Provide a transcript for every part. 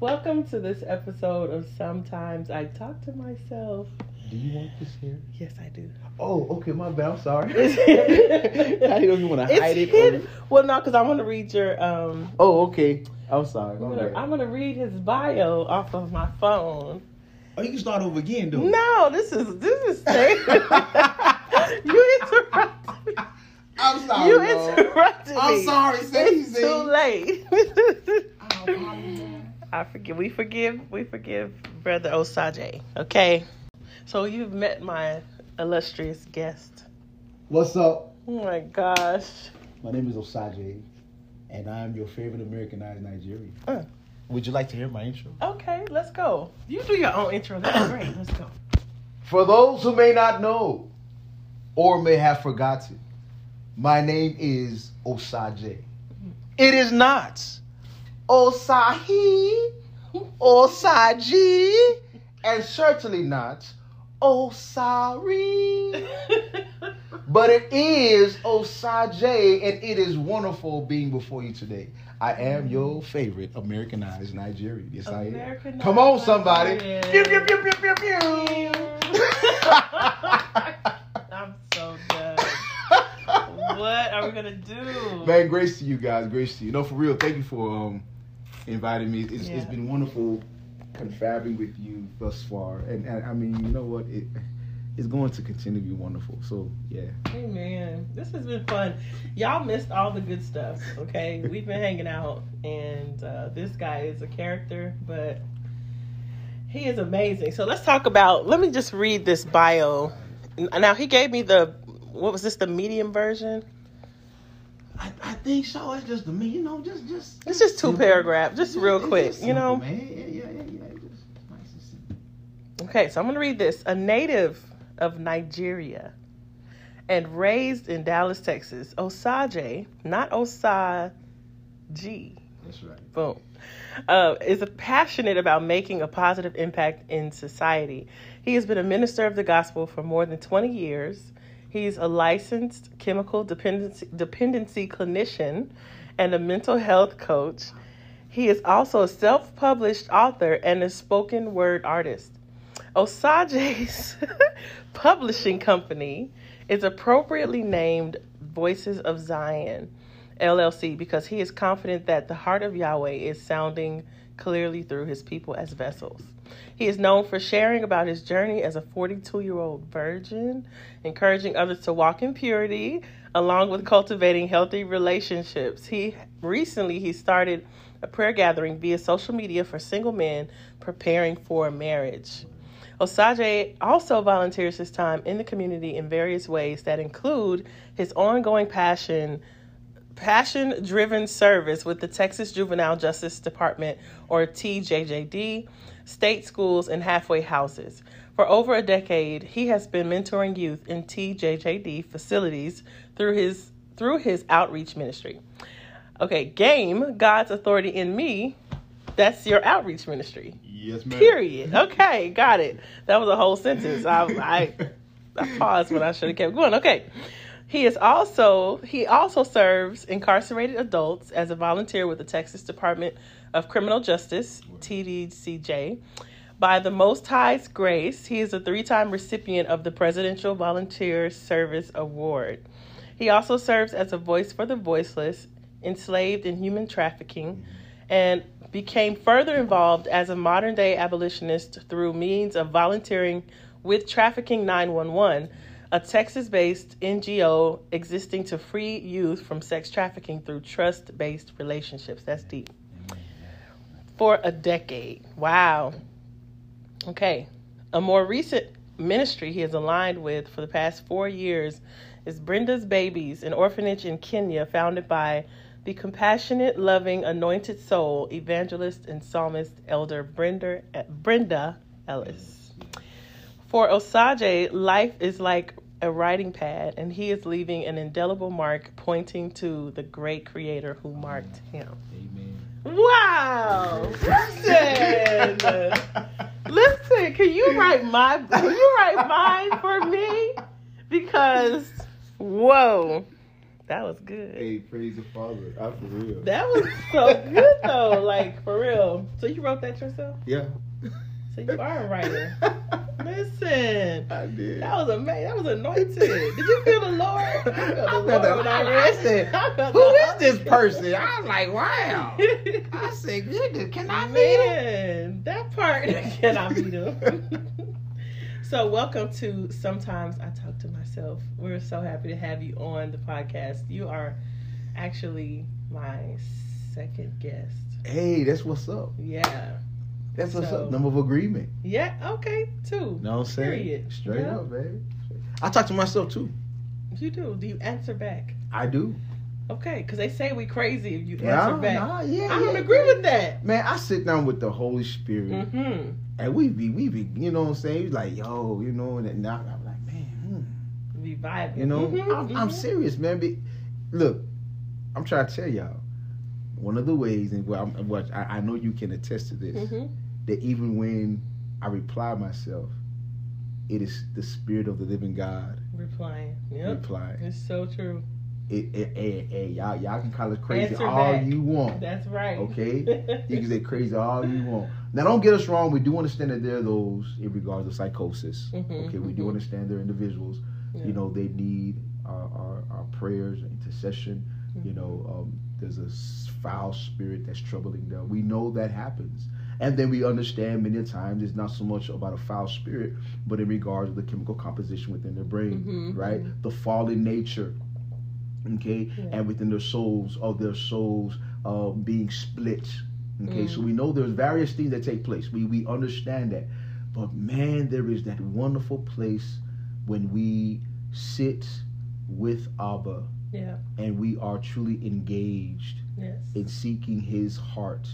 Welcome to this episode of Sometimes I Talk to Myself. Do you want this here? Yes, I do. Oh, okay, my bad. I'm sorry. I don't even want to hide it. or-. Well, no, because I want to read your. um Oh, okay. I'm sorry. I'm gonna. I'm gonna read his bio off of my phone. Oh, you can start over again, though. No, this is this is you interrupted. me. I'm sorry. You interrupted me. I'm sorry, say It's too late. I forgive. We forgive. We forgive, brother Osagie. Okay. So you've met my illustrious guest. What's up? Oh my gosh. My name is Osagie, and I am your favorite Americanized Nigerian. Uh. Would you like to hear my intro? Okay, let's go. You do your own intro. That's great. Let's go. For those who may not know or may have forgotten, my name is Osagie. It is not Osahi, Osage, and certainly not Osari. But it is Osagie, and it is wonderful being before you today. I am your favorite Americanized Nigerian. Yes, I am. Come on, somebody. Pew, pew, pew, pew, pew, pew. I'm so done. What are we gonna do? Man, grace to you guys. Grace to you. No, for real. Thank you for um inviting me. It's, it's Yeah. been wonderful confabbing with you thus far, and, and I mean, you know what? It it's going to continue to be wonderful. So yeah. Hey man, this has been fun. Y'all missed all the good stuff. Okay, we've been hanging out, and uh, this guy is a character, but he is amazing. So let's talk about. Let me just read this bio. Now he gave me the what was this the medium version? I, I think so. It's just the me, you know, just just. It's just two paragraphs, just real it's quick, just you know. man. Yeah, yeah, yeah, yeah. Just nice and simple. Okay, so I'm going to read this. A native of Nigeria and raised in Dallas, Texas, Osagie, not Osage, That's right. boom, uh, is passionate about making a positive impact in society. He has been a minister of the gospel for more than 20 years. He's a licensed chemical dependency, dependency clinician and a mental health coach. He is also a self published author and a spoken word artist. Osagie's publishing company is appropriately named Voices of Zion LLC because he is confident that the heart of Yahweh is sounding clearly through his people as vessels. He is known for sharing about his journey as a 42 year old virgin, encouraging others to walk in purity, along with cultivating healthy relationships. He recently he started a prayer gathering via social media for single men preparing for marriage. Osagie also volunteers his time in the community in various ways that include his ongoing passion passion driven service with the Texas Juvenile Justice Department or TJJD, state schools and halfway houses. For over a decade, he has been mentoring youth in TJJD facilities through his through his outreach ministry. Okay, game God's authority in me. That's your outreach ministry. Yes, ma'am. Period. Okay, got it. That was a whole sentence. I I, I paused when I should have kept going. Okay. He is also he also serves incarcerated adults as a volunteer with the Texas Department of Criminal Justice, TDCJ. By the Most High's grace, he is a three-time recipient of the Presidential Volunteer Service Award. He also serves as a voice for the voiceless, enslaved in human trafficking, and became further involved as a modern day abolitionist through means of volunteering with Trafficking 911, a Texas based NGO existing to free youth from sex trafficking through trust based relationships. That's deep. For a decade. Wow. Okay. A more recent ministry he is aligned with for the past four years is Brenda's Babies, an orphanage in Kenya founded by the compassionate, loving, anointed soul evangelist and psalmist elder Brenda, Brenda Ellis. For Osagie, life is like a writing pad, and he is leaving an indelible mark pointing to the great creator who marked him. Amen. Wow! Listen! Listen, can you write my can you write mine for me? Because whoa. That was good. Hey, praise the Father. I for real. That was so good though, like for real. So you wrote that yourself? Yeah. So you are a writer. Listen. I did. That was amazing. That was anointed. Did you feel the Lord? I felt the I felt Lord the- when I read I said. I Who is this person? I was like, wow. I said, goodness, can I meet him? That part can I meet him. so, welcome to Sometimes I Talk to Myself. We're so happy to have you on the podcast. You are actually my second guest. Hey, that's what's up. Yeah. That's what's So- up. Number of agreement. Yeah, okay, two. No, I'm saying? Period. Straight Yeah. up, baby. I talk to myself too. You do. Do you answer back? I do. Okay, because they say we crazy if you answer back. nah, yeah, I don't yeah, agree with that. Man, I sit down with the Holy Spirit Mm-hmm. and we be, we be, you know what I'm saying? He's like, yo, you know, and now I'm like, man, hmm. Be vibing. You know, Mhm, I'm, I'm mhm. serious, man. Be, look, I'm trying to tell y'all. One of the ways, and what I, I know you can attest to this, Mhm. That even when I reply myself, it is the Spirit of the Living God Replying. Yep. replying. It's so true. It, it, it, it, y'all, y'all can call it crazy Answer all back. you want. That's right. Okay. You can say crazy all you want. Now, don't get us wrong. We do understand that there are those in regards to psychosis. Mhm, Okay, we do mhm. understand there are individuals. Yeah. You know, they need our, our, our prayers, intercession. You know, um, there's a foul spirit that's troubling them. We know that happens. And then we understand many times it's not so much about a foul spirit, but in regards to the chemical composition within their brain, Mhm, right? The fallen nature, okay? Yeah. And within their souls, of their souls uh, being split. Okay, Mm. so we know there's various things that take place. We we understand that. But man, there is that wonderful place when we sit with Abba Yeah. and we are truly engaged Yes. in seeking his heart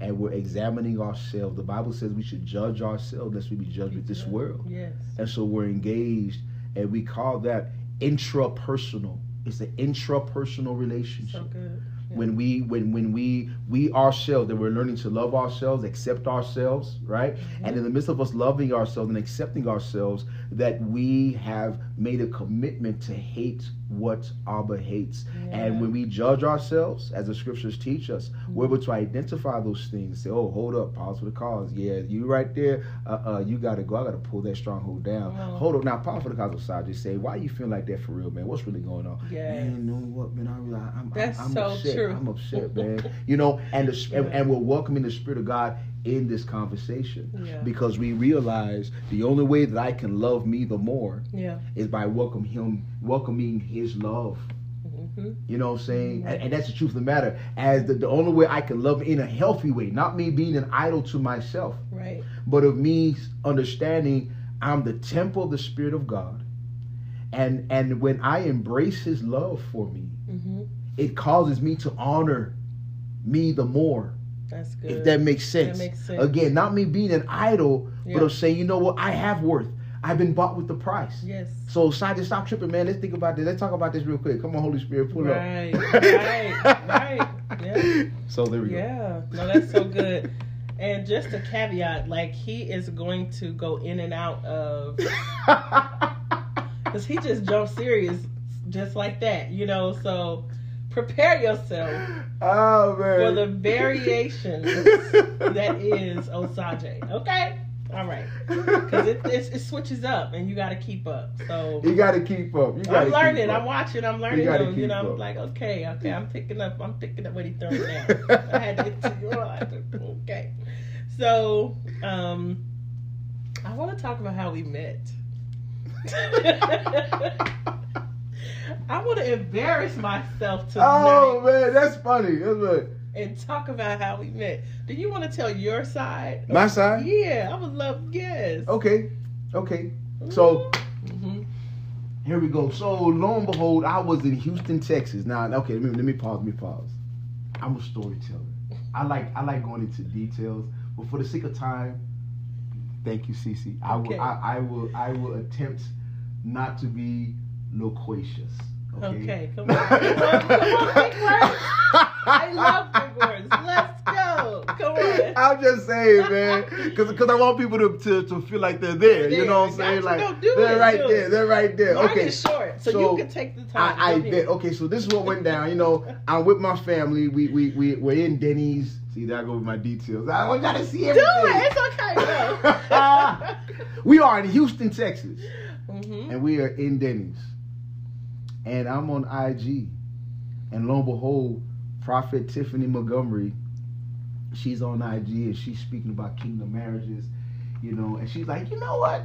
and we're examining ourselves. The Bible says we should judge ourselves lest we be judged with this world. Yes. And so we're engaged and we call that intrapersonal. It's an intrapersonal relationship So good. Yeah. when we when when we we ourselves that we're learning to love ourselves accept ourselves right Mm-hmm. and in the midst of us loving ourselves and accepting ourselves that we have made a commitment to hate what abba hates. Yeah. and when we judge ourselves as the scriptures teach us we're Mm-hmm. able to identify those things say oh hold up pause for the cause. Yeah you right there. Uh, uh you gotta go. I gotta pull that stronghold down. Oh. hold up. Now pause for the cause of side. Just say why you feeling like that for real man? What's really going on? Yeah. man you know what man? I really i'm, That's I'm, I'm so upset. true. i'm upset man. You know and the and, and we're welcoming the spirit of god in this conversation Yeah. because we realize the only way that i can love me the more Yeah. is by welcome him welcoming his love Mm-hmm. you know what I'm saying? And, and that's the truth of the matter. As the, the only way I can love in a healthy way, not me being an idol to myself, Right. but of me understanding I'm the temple of the Spirit of God. And and when I embrace his love for me, Mm-hmm. it causes me to honor me the more. That's good. If that makes sense. That makes sense. Again, not me being an idol, Yeah. but of saying, you know what, I have worth. I've been bought with the price. Yes. So side to stop tripping, man. Let's think about this. Let's talk about this real quick. Come on, Holy Spirit, pull Right, up. right, right. Yeah. So there we go. Yeah. No, that's so good. And just a caveat, like he is going to go in and out of because he just jumped serious just like that, you know. So prepare yourself oh man. for the variations that is Osagie. Okay, all right, because it, it's it switches up and you got to keep up. So you got to keep up. You gotta I'm learning. I'm watching. I'm learning. You, keep know, I'm up. like, okay, okay, I'm picking up. I'm picking up what he throwing down. I had to, you know, I okay. So, um, I want to talk about how we met. I want to embarrass myself tonight Oh man, that's funny. That's good. and talk about how we met. Do you want to tell your side? My side. Yeah, I would love. Yes. Okay. Okay. So Mhm. here we go. So lo and behold, I was in Houston, Texas. Now, okay, let me, let me pause. Let me pause. I'm a storyteller. I like I like going into details, but for the sake of time, thank you, Cece. I Okay. will I, I will I will attempt not to be loquacious. Okay. Okay, come on. Come on, come on, big words. I love big words. Let's go. Come on. I'm just saying, man, because I want people to, to, to feel like they're there. You know what I'm saying? Like they're right there. They're right there. Mine okay. is short, so, you can take the time. I, I bet. Okay, so this is what went down. You know, I'm with my family. We we we we're in Denny's. See, there I go with my details. I want y'all to see everything. Do it. It's okay. we are in Houston, Texas, mm-hmm. and we are in Denny's, and I'm on IG, and lo and behold, Prophet Tiffany Montgomery, she's on IG and she's speaking about kingdom marriages, you know, and she's like, you know what?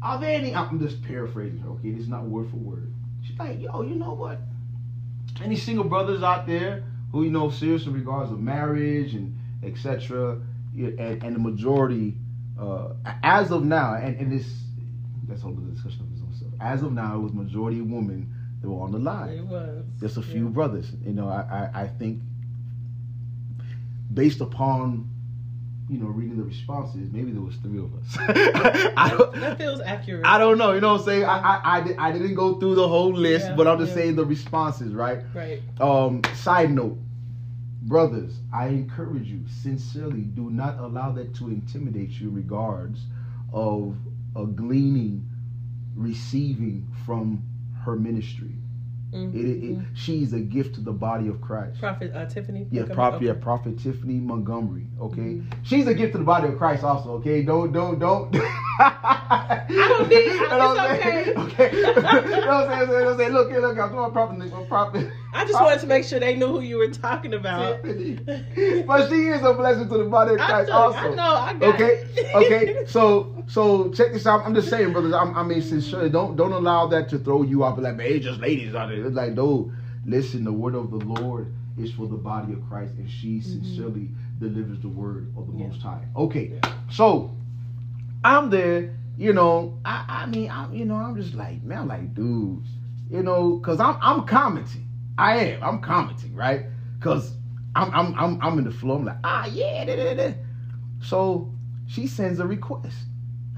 Are there any? I'm just paraphrasing her. Okay, is not word for word. She's like, yo, you know what? Any single brothers out there who you know serious in regards of marriage and etc. And, and the majority, uh, as of now, and, and this that's all the discussion As of now, it was majority women that were on the line. It was Just a few yeah. brothers. You know, I, I, I think based upon you know reading the responses, maybe there was three of us. I don't, that feels accurate. I don't know. You know what I'm saying? I I, I, did, I didn't go through the whole list, Yeah, but I'm just yeah. saying the responses, right? Right. Um, side note, brothers, I encourage you sincerely, do not allow that to intimidate you regards of a gleaning, receiving from her ministry. Mm-hmm. It, it, it, she's a gift to the body of Christ. Prophet uh, Tiffany. Yeah, Montgomery? prophet, Okay. yeah, prophet Tiffany Montgomery. Okay, Mhm. she's a gift to the body of Christ, also. Okay, don't, don't, don't. I don't need- it's okay. Okay, you know what I'm saying? You know what I'm saying? Look here, look, I'm doing prophet, I'm prophet. I just wanted to make sure they knew who you were talking about. But she is a blessing to the body of Christ, know, also. I know, I got Okay, it. okay. So, so check this out. I'm just saying, brothers. I'm, I mean, sincerely, don't don't allow that to throw you off. Like, man, it's just ladies out there. It's like, no. Listen, the word of the Lord is for the body of Christ, and she sincerely delivers the word of the Mm-hmm. Yeah. Most High. Okay, Yeah. so I'm there. You know, I, I mean, I'm, you know, I'm just like, man, I'm like, dudes, you know, cause I'm, I'm commenting. I am. I'm commenting, right? Cause I'm, I'm, I'm, I'm in the flow. I'm like, ah, yeah, da, da, da. So she sends a request.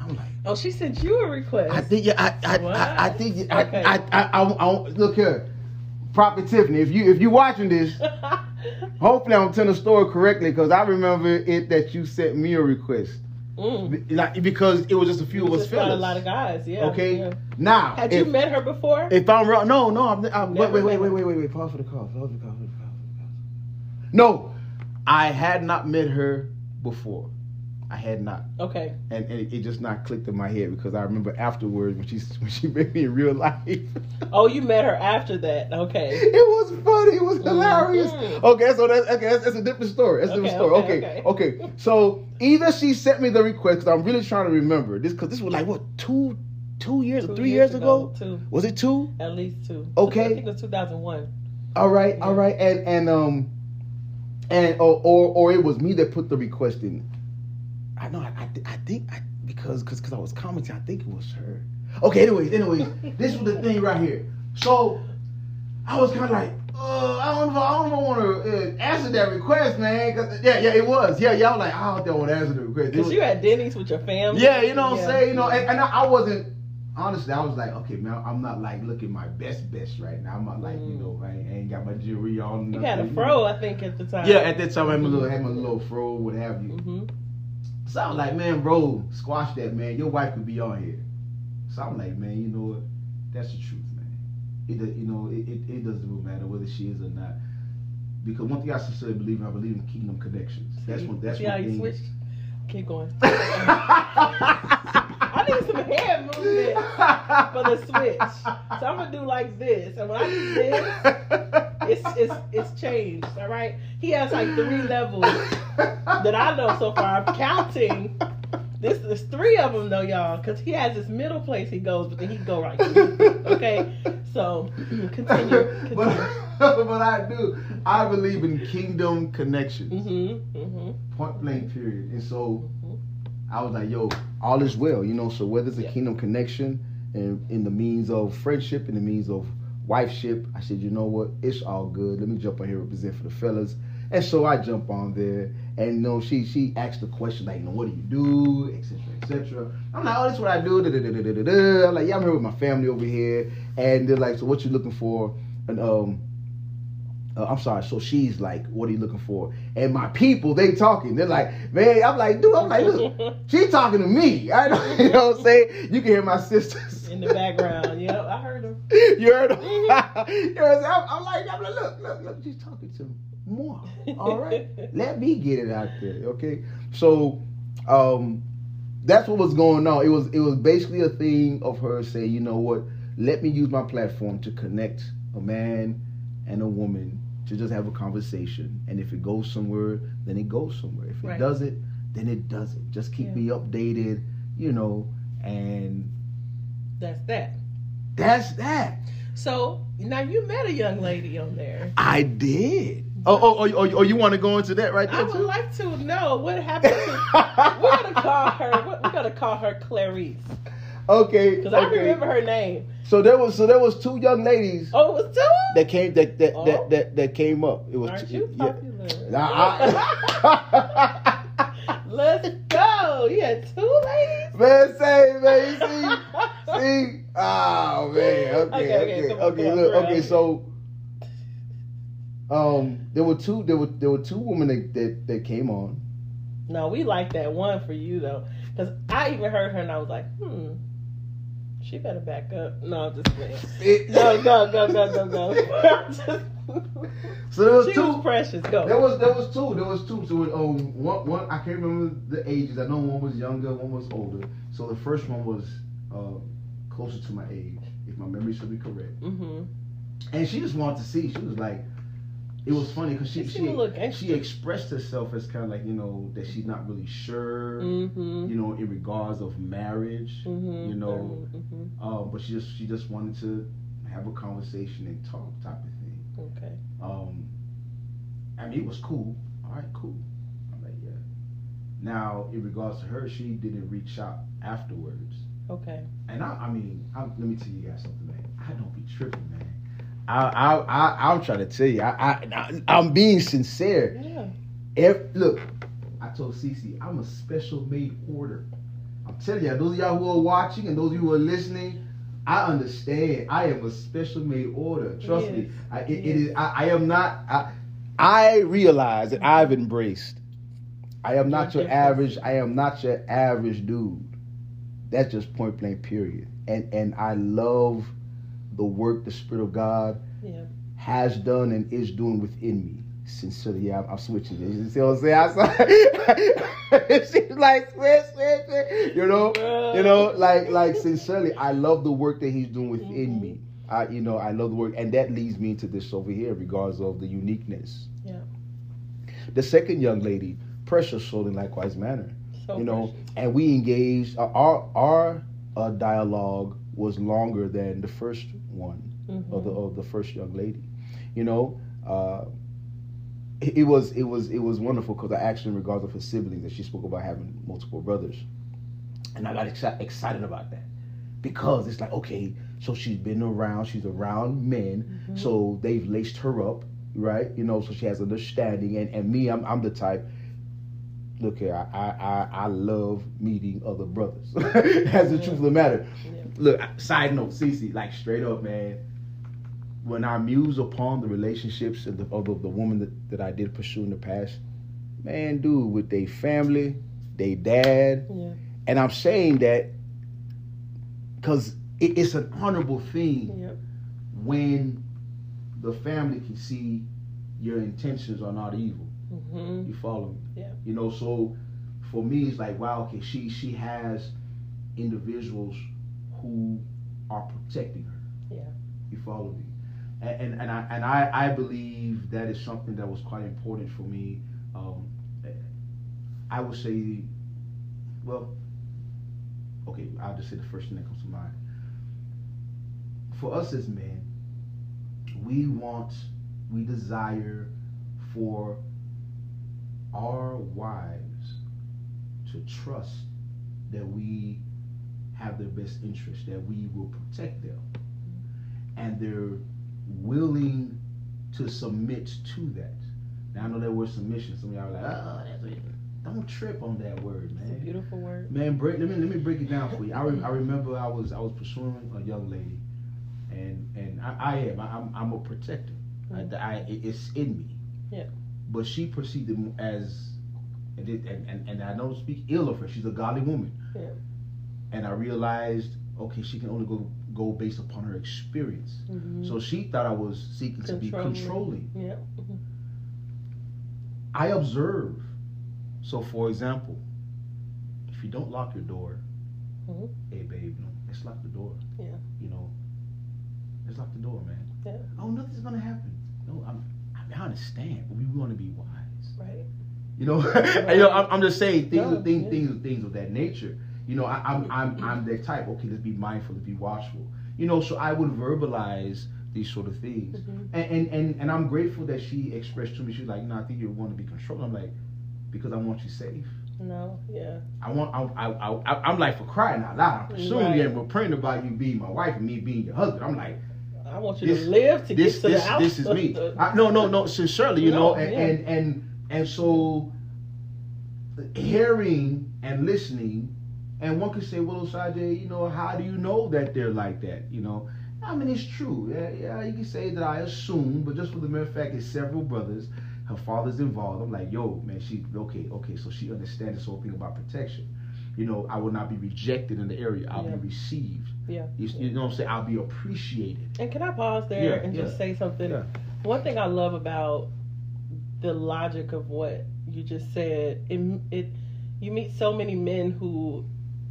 I'm like, Oh, she sent you a request. I think, yeah, I, I? I, I think, I, Okay. I, I, I, I, look here, Prophet Tiffany. If you, if you watching this, hopefully I'm telling the story correctly, cause I remember it that you sent me a request, mm. like because it was just a few of us got a lot of guys. Yeah. Okay. yeah. Now, Had if, you met her before? if I'm wrong, no, no, I'm, I'm wait, wait, wait, wait, wait, wait, wait, pause for the call, pause for the call, pause for the call, pause for the call. No, I had not met her before. I had not, okay. and, and it, it just not clicked in my head because I remember afterwards when she when she met me in real life. Oh, you met her after that. Okay. It was funny. It was hilarious. Mhm. Okay, so that's okay. That's, that's a different story. That's a different Okay, story. okay, Okay, okay. So either she sent me the request because I'm really trying to remember this because this was like what two two years or Two three years, ago? Two. Was it two? At least two. Okay. I think it was 2001. All right, Yeah. all right, and and um, and or, or or it was me that put the request in. I know. I I, I think I because because because I was commenting. I think it was her. Okay. Anyways, anyways, this was the thing right here. So I was kind of like, uh, I don't know. I don't want to uh, answer that request, man. 'Cause- yeah, yeah, it was. Yeah, y'all like I don't want to answer the request. Because was- you at Denny's with your family. yeah, you know what Yeah. I'm saying. You know, and, and I, I wasn't honestly. I was like, okay, man, I'm not like looking my best best right now. I'm not like you Mm. know, I ain't, I ain't got my jewelry on. You had a nothing, fro, I think, at the time. Yeah, at that time I had my little, had my little fro, what have you. hmm So I'm like, man, bro, squash that, man. Your wife could be on here. So I'm like, man, you know what? That's the truth, man. It, you know, it, it, it doesn't really matter whether she is or not. Because one thing I sincerely believe in, I believe in kingdom connections. That's one. That's See one how you thing. switched? Keep going. I need some hand movement for the switch. So I'm gonna do like this, and when I do this, it's it's it's changed. All right. He has like three levels that I know so far. I'm counting. This there's three of them though, y'all, because he has this middle place he goes, but then he go right. Okay. So continue. continue. but, but I do. I believe in kingdom connections. Mm-hmm. Mm-hmm. Point blank, period. And so I was like, yo, all is well, you know. So whether it's a Yeah. kingdom connection and in the means of friendship, in the means of wifeship, I said, you know what, it's all good. Let me jump on here and represent for the fellas. And so I jump on there, and you know, she she asked the question like, you know, what do you do, etc. etc. I'm like, oh, that's what I do. Da, da, da, da, da, da, da. I'm like, yeah, I'm here with my family over here, and they're like, so what you looking for? And um, uh, I'm sorry. So she's like, "What are you looking for?" And my people, they talking. They're like, "Man," I'm like, "Dude," I'm like, "Look, she talking to me." I know, you know what I'm saying. You can hear my sisters in the background. Yep, I heard them. You heard them. you know what I'm. I'm, I'm like, I'm like, look, look, look. She's talking to more. All right, let me get it out there. Okay, so um, that's what was going on. It was it was basically a thing of her saying, you know what, let me use my platform to connect a man and a woman to just have a conversation. And if it goes somewhere, then it goes somewhere. If it Right. doesn't, then it doesn't. Just keep Yeah. me updated, you know, and That's that. That's that. So now you met a young lady on there. I did. Oh, oh, oh, oh, oh you want to go into that right I there would too? like to know what happened to. We're gonna call her. We're gonna call her Clarice okay. because I remember her name. So there was so there was two young ladies Oh, it was two. that came that that Oh. that, that, that came up. It was Aren't two- you yeah. popular? Nah, I- Let's go. You had two ladies. man, say man, see, see, oh man, okay, Okay, okay, okay, okay, on, look, bro. okay, so. Um, there were two. There were there were two women that, that, that came on. No, we like that one for you though, because I even heard her and I was like, hmm, she better back up. No, I'm just playing. It- No, go, go, go, go, go. So there was she two. was precious. Go. There was there was two. There was two. So um, one one I can't remember the ages. I know one was younger, one was older. So the first one was uh, closer to my age, if my memory should be correct. mm-hmm. And she just wanted to see. She was like, it was funny because she She she, seemed a little gangster. she expressed herself as kind of like you know that she's not really sure. Mm-hmm. You know, in regards of marriage. Mm-hmm. You know, Mm-hmm. um, but she just she just wanted to have a conversation and talk type of thing. Okay. Um, I mean, it was cool. All right, cool. I'm like, yeah. Now, in regards to her, she didn't reach out afterwards. Okay. And I, I mean, i let me tell you guys something, man. I don't be tripping, man. I, I, I, I'm trying to tell you, I, I, am being sincere. Yeah. If look, I told Cece, I'm a special made order. I'm telling you, those of y'all who are watching and those of you who are listening, I understand. I am a special made order. Trust me. Yes. I, it, it is. I, I am not. I, I realize that I've embraced. I am not your average. I am not your average dude. That's just point blank. Period. And and I love the work the Spirit of God Yeah. has done and is doing within me. Sincerely, yeah, I'm, I'm switching it. You see what I'm saying? She's like, switch, switch, switch. You know, you know, like, like sincerely, I love the work that he's doing within Mhm. me. I, you know, I love the work, and that leads me into this over here, regards of the uniqueness. Yeah. The second young lady, precious soul in likewise manner So you know, precious. and we engaged. Uh, our our uh, dialogue was longer than the first one of the Mhm. of the first young lady. You know, uh, it, it was it was it was wonderful because I actually, in regards of her siblings, that she spoke about having multiple brothers, and I got exci- excited about that because it's like okay, so she's been around, she's around men, Mhm. so they've laced her up, right? You know, so she has understanding, and and me, I'm I'm the type. Look here, I I I, love meeting other brothers. That's the truth of the matter. Yeah. Look, side note, Cece, like straight up, man. When I muse upon the relationships of the, of the, the woman that, that I did pursue in the past, man, dude, with their family, they dad, Yeah. and I'm saying that because it, it's an honorable thing Yeah. when the family can see your intentions are not evil. Mm-hmm. You follow me? Yeah. You know, so for me, it's like, wow, okay, she she has individuals who are protecting her. Yeah. You follow me? And and, and I and I, I believe that is something that was quite important for me. Um, I would say, well, okay, I'll just say the first thing that comes to mind. For us as men, we want, we desire for our wives to trust that we have their best interest, that we will protect them. And they're willing to submit to that. Now I know that word submission, some of y'all are like, oh, that's what don't trip on that word, It's a man. beautiful word. Man, break, let me let me break it down for you. I, re- I remember I was I was pursuing a young lady, and and I, I am I, I'm I'm a protector. I, mm-hmm. I, it's in me. Yeah. But she perceived it as, and, it, and, and, and I don't speak ill of her. She's a godly woman. Yeah. And I realized, okay, she can only go go based upon her experience. Mhm. So she thought I was seeking to be Controlling. Yeah. Mhm. I observe. So, for example, if you don't lock your door, Mhm. hey babe, no, let's lock the door. Yeah. You know, let's lock the door, man. Yeah. Oh, nothing's gonna happen. No, I'm, I, mean, I understand, but we want to be wise. Right. You know, and, you know, I'm, I'm just saying things, No, things, yeah. things, things of that nature. You know, I, I'm, I'm, I'm that type. Okay, let's be mindful, let's be watchful. You know, so I would verbalize these sort of things, Mhm. and, and and and I'm grateful that she expressed to me. She's like, no, I think you want to be controlled. I'm like, because I want you safe. No. Yeah. I want. I, I, I, I'm like for crying out loud. I'm pursuing Right. you, and we're praying about you being my wife and me being your husband. I'm like, I want you This- to live to this get to this the house. this is me. I, no, no, no. Sincerely, you No, know, and, yeah. and and and so hearing and listening, and one could say, well, Sajay, you know, how do you know that they're like that? You know, I mean, it's true. Yeah, yeah, you can say that I assume, but just for the mere fact, it's several brothers. Her father's involved. I'm like, yo, man, she okay, okay. So she understands this whole thing about protection. You know, I will not be rejected in the area. I'll Yeah. be received. Yeah. You, you know what I'm saying? I'll be appreciated. And can I pause there Yeah, and just say something? Yeah. One thing I love about the logic of what you just said, it, it you meet so many men who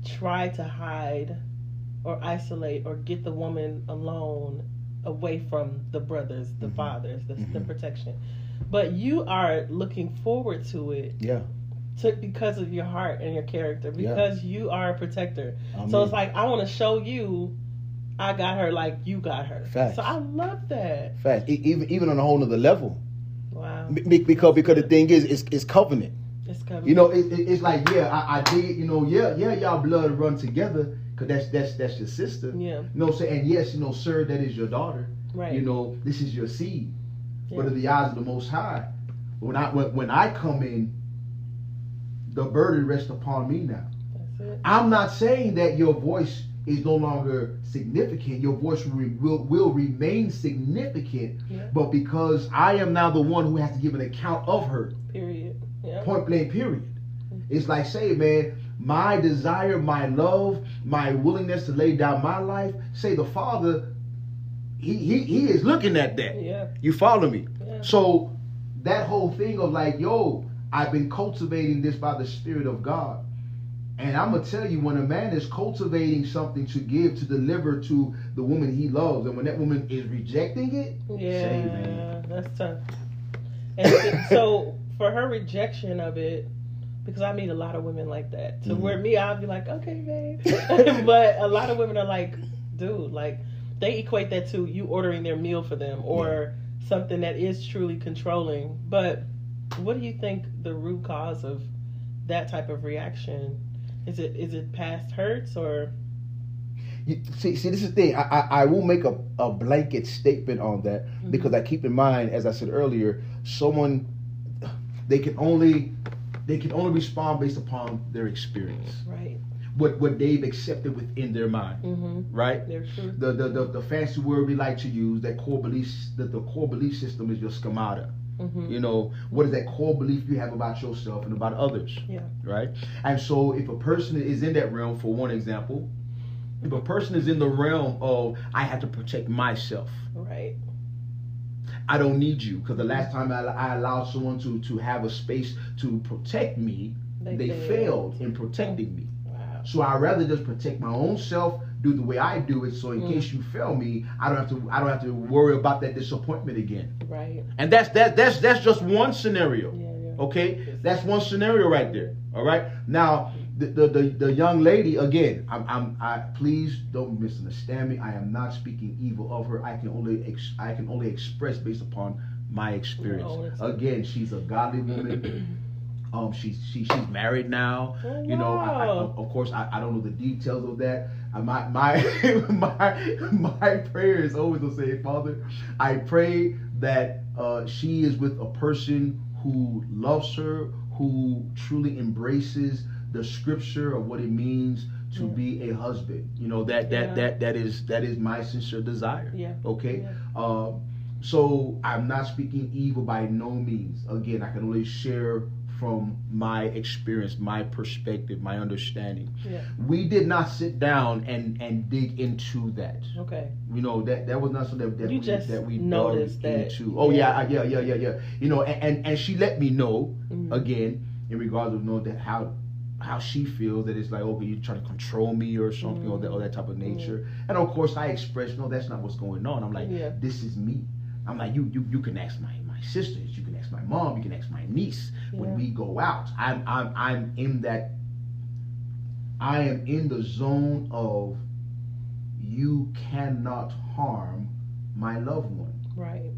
try to hide or isolate or get the woman alone away from the brothers, the Mhm. fathers, the, the Mhm. protection. But you are looking forward to it Yeah. to, because of your heart and your character, Yeah. because you are a protector. I So mean, it's like I want to show you, I got her like you got her. Facts. So I love that. fact, even even on a whole nother level. Wow, be- because because the thing is, it's, it's covenant. Coming. You know, it, it, it's like yeah, I, I it. You know, yeah, yeah, y'all blood run together because that's that's that's your sister. yeah, You know, saying and yes, you know, sir, that is your daughter. right. You know, this is your seed. Yeah. But in the eyes of the Most High, when I when, when I come in, the burden rests upon me now. That's it. I'm not saying that your voice is no longer significant. Your voice will will, will remain significant, Yeah. but because I am now the one who has to give an account of her. Period. Yeah. Point blank. Period. It's like say, man, my desire, my love, my willingness to lay down my life. Say the Father, he he he is looking at that. Yeah. You follow me? Yeah. So that whole thing of like, yo, I've been cultivating this by the Spirit of God. And I'm gonna tell you, when a man is cultivating something to give, to deliver to the woman he loves, and when that woman is rejecting it, Yeah. Say, man. That's tough. And so for her rejection of it, because I meet a lot of women like that. To Mhm. where me, I'll be like, okay, babe. but a lot of women are like, dude, like they equate that to you ordering their meal for them or something that is truly controlling. But what do you think the root cause of that type of reaction? Is it is it past hurts or You, see, see, this is the thing. I, I, I won't make a, a blanket statement on that because I keep in mind, as I said earlier, someone they can only they can only respond based upon their experience, right? what what they've accepted within their mind, Mm-hmm. right? The the, the the fancy word we like to use that core belief that the core belief system is your schemata. Mm-hmm. You know, what is that core belief you have about yourself and about others? Yeah. Right? And so if a person is in that realm, for one example, if a person is in the realm of I have to protect myself, Right. I don't need you. Because the last time I, I allowed someone to to have a space to protect me, They they, failed. in protecting me. Wow. So I rather just protect my own self, do the way I do it. So in Mm. case you fail me, I don't have to I don't have to worry about that disappointment again. Right. And that's that that's that's just one scenario. Yeah. Yeah. Okay, that's one scenario right there. All right. Now the the, the, the young lady again. I'm, I'm I please don't misunderstand me. I am not speaking evil of her. I can only ex, I can only express based upon my experience. Again, she's a godly woman. Um, she's she, she's married now. Oh, You know, I, I, of course, I, I don't know the details of that. I, my my my my prayer is always to say, Father, I pray that uh, she is with a person who loves her, who truly embraces the scripture of what it means to Yeah. be a husband. You know that that Yeah. that that is that is my sincere desire. Yeah. Okay. Yeah. Um, So I'm not speaking evil by no means. Again, I can only share from my experience, my perspective, my understanding. Yeah. We did not sit down and and dig into that. Okay. You know that that was not something that, that You we just that we noticed that. into. Oh yeah, Yeah. Yeah, yeah, yeah, yeah. You know, and and, and she let me know Mhm. again in regards of know that how how she feels that it's like okay you're trying to control me or something or that or that type of mm-hmm. nature and of course I express no that's not what's going on I'm like Yeah. this is me I'm like you you you can ask my my sisters you can ask my mom you can ask my niece when we go out I'm I'm I'm in that I am in the zone of you cannot harm my loved one Right.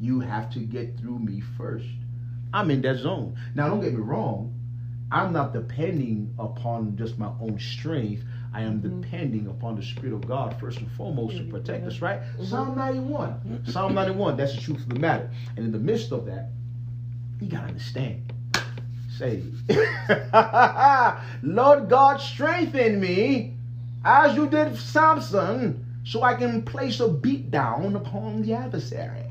you have to get through me first. I'm in that zone. Now, don't get me wrong. I'm not depending upon just my own strength. I am Mhm. depending upon the Spirit of God first and foremost to protect us, right? Mhm. Psalm 91. Psalm 91, that's the truth of the matter. And in the midst of that, you got to understand. Say, Lord God, strengthen me as you did Samson, so I can place a beat down upon the adversary.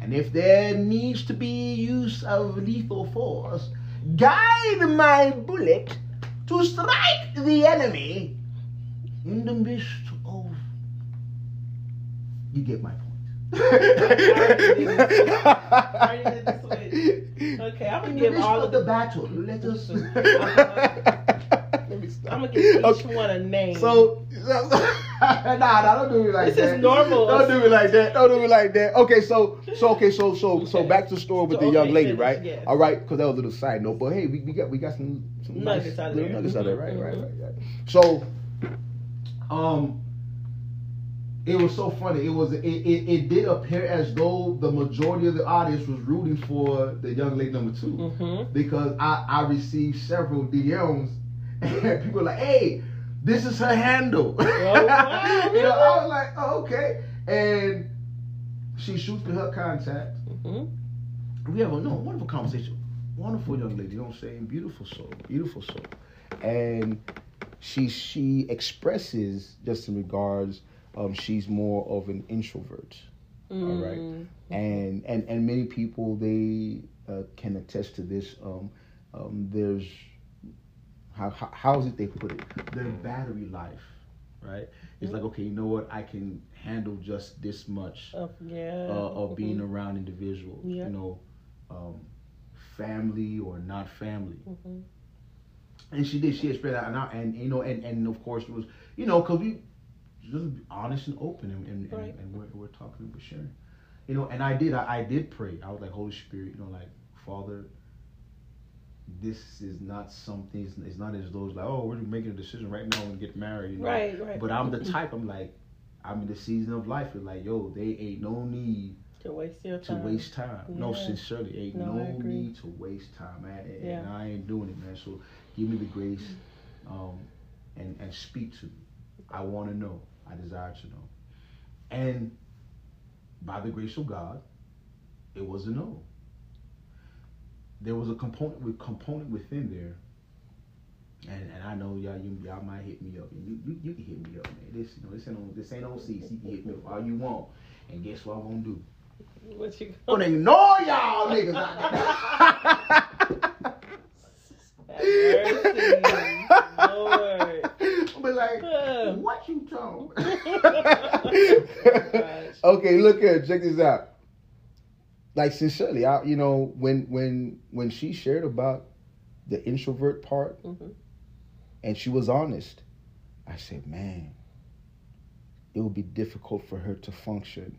And if there needs to be use of lethal force, guide my bullet to strike the enemy in the midst of. You get my already did the switch. Okay, I'm gonna In give all of the battle, let us. Let me stop. I'm gonna give each one a name. So, nah, nah, don't do me like This is normal. Don't do me like that. Don't do me like that. Okay, so, so, okay, so, so, so, back to the story with So, the young okay, lady, right? yes. All right, because that was a little side note, but hey, we, we got we got some, some Nuggets nice out of there. nuggets out there, right, Mhm, right, right, right. So, um, it was so funny. It was it, it, it did appear as though the majority of the audience was rooting for the young lady number 2 Mm-hmm. because I, I received several DMs and people were like, hey, this is her handle. Oh, wow, you know, I was like, oh, okay. And she shoots me her contact. Mm-hmm. We have a no, wonderful conversation. Wonderful young lady, you know what I'm saying? Beautiful soul, beautiful soul. And she she expresses just in regards, um, she's more of an introvert. All right. Mm-hmm. and and and many people they uh, can attest to this. Um, um, there's how, how how is it they put it? Their battery life, right? It's like okay, you know what? I can handle just this much Oh, yeah. uh, of being Mhm. around individuals. Yeah. You know, um, family or not family. Mhm. And she did. She expressed that, and, I, and you know, and, and of course it was, you know, because we just be honest and open, and and, Right. and, and we're, we're talking we're sharing, you know. And I did, I, I did pray. I was like, Holy Spirit, you know, like Father, this is not something. It's, it's not as though it's like, oh, we're making a decision right now and get married, you know. Right, right. But I'm the type. I'm like, I'm in the season of life. It's like, yo, they ain't no need to waste your time. to waste time. No, Yeah. sincerely, ain't No, no, need to waste time. I, and Yeah. I ain't doing it, man. So give me the grace, um, and and speak to me. I want to know. I desire to know. And by the grace of God, it was a no. There was a component with component within there. And, and I know y'all you, y'all might hit me up. You, you you can hit me up, man. This you know this ain't on this ain't on CC. You can hit me up all you want. And guess what I'm gonna do? What you gonna ignore y'all niggas out Have mercy, Lord. I'm be like, what you talking? Oh okay, look here, check this out. Like sincerely, I you know when when when she shared about the introvert part Mhm. and she was honest, I said, man, it would be difficult for her to function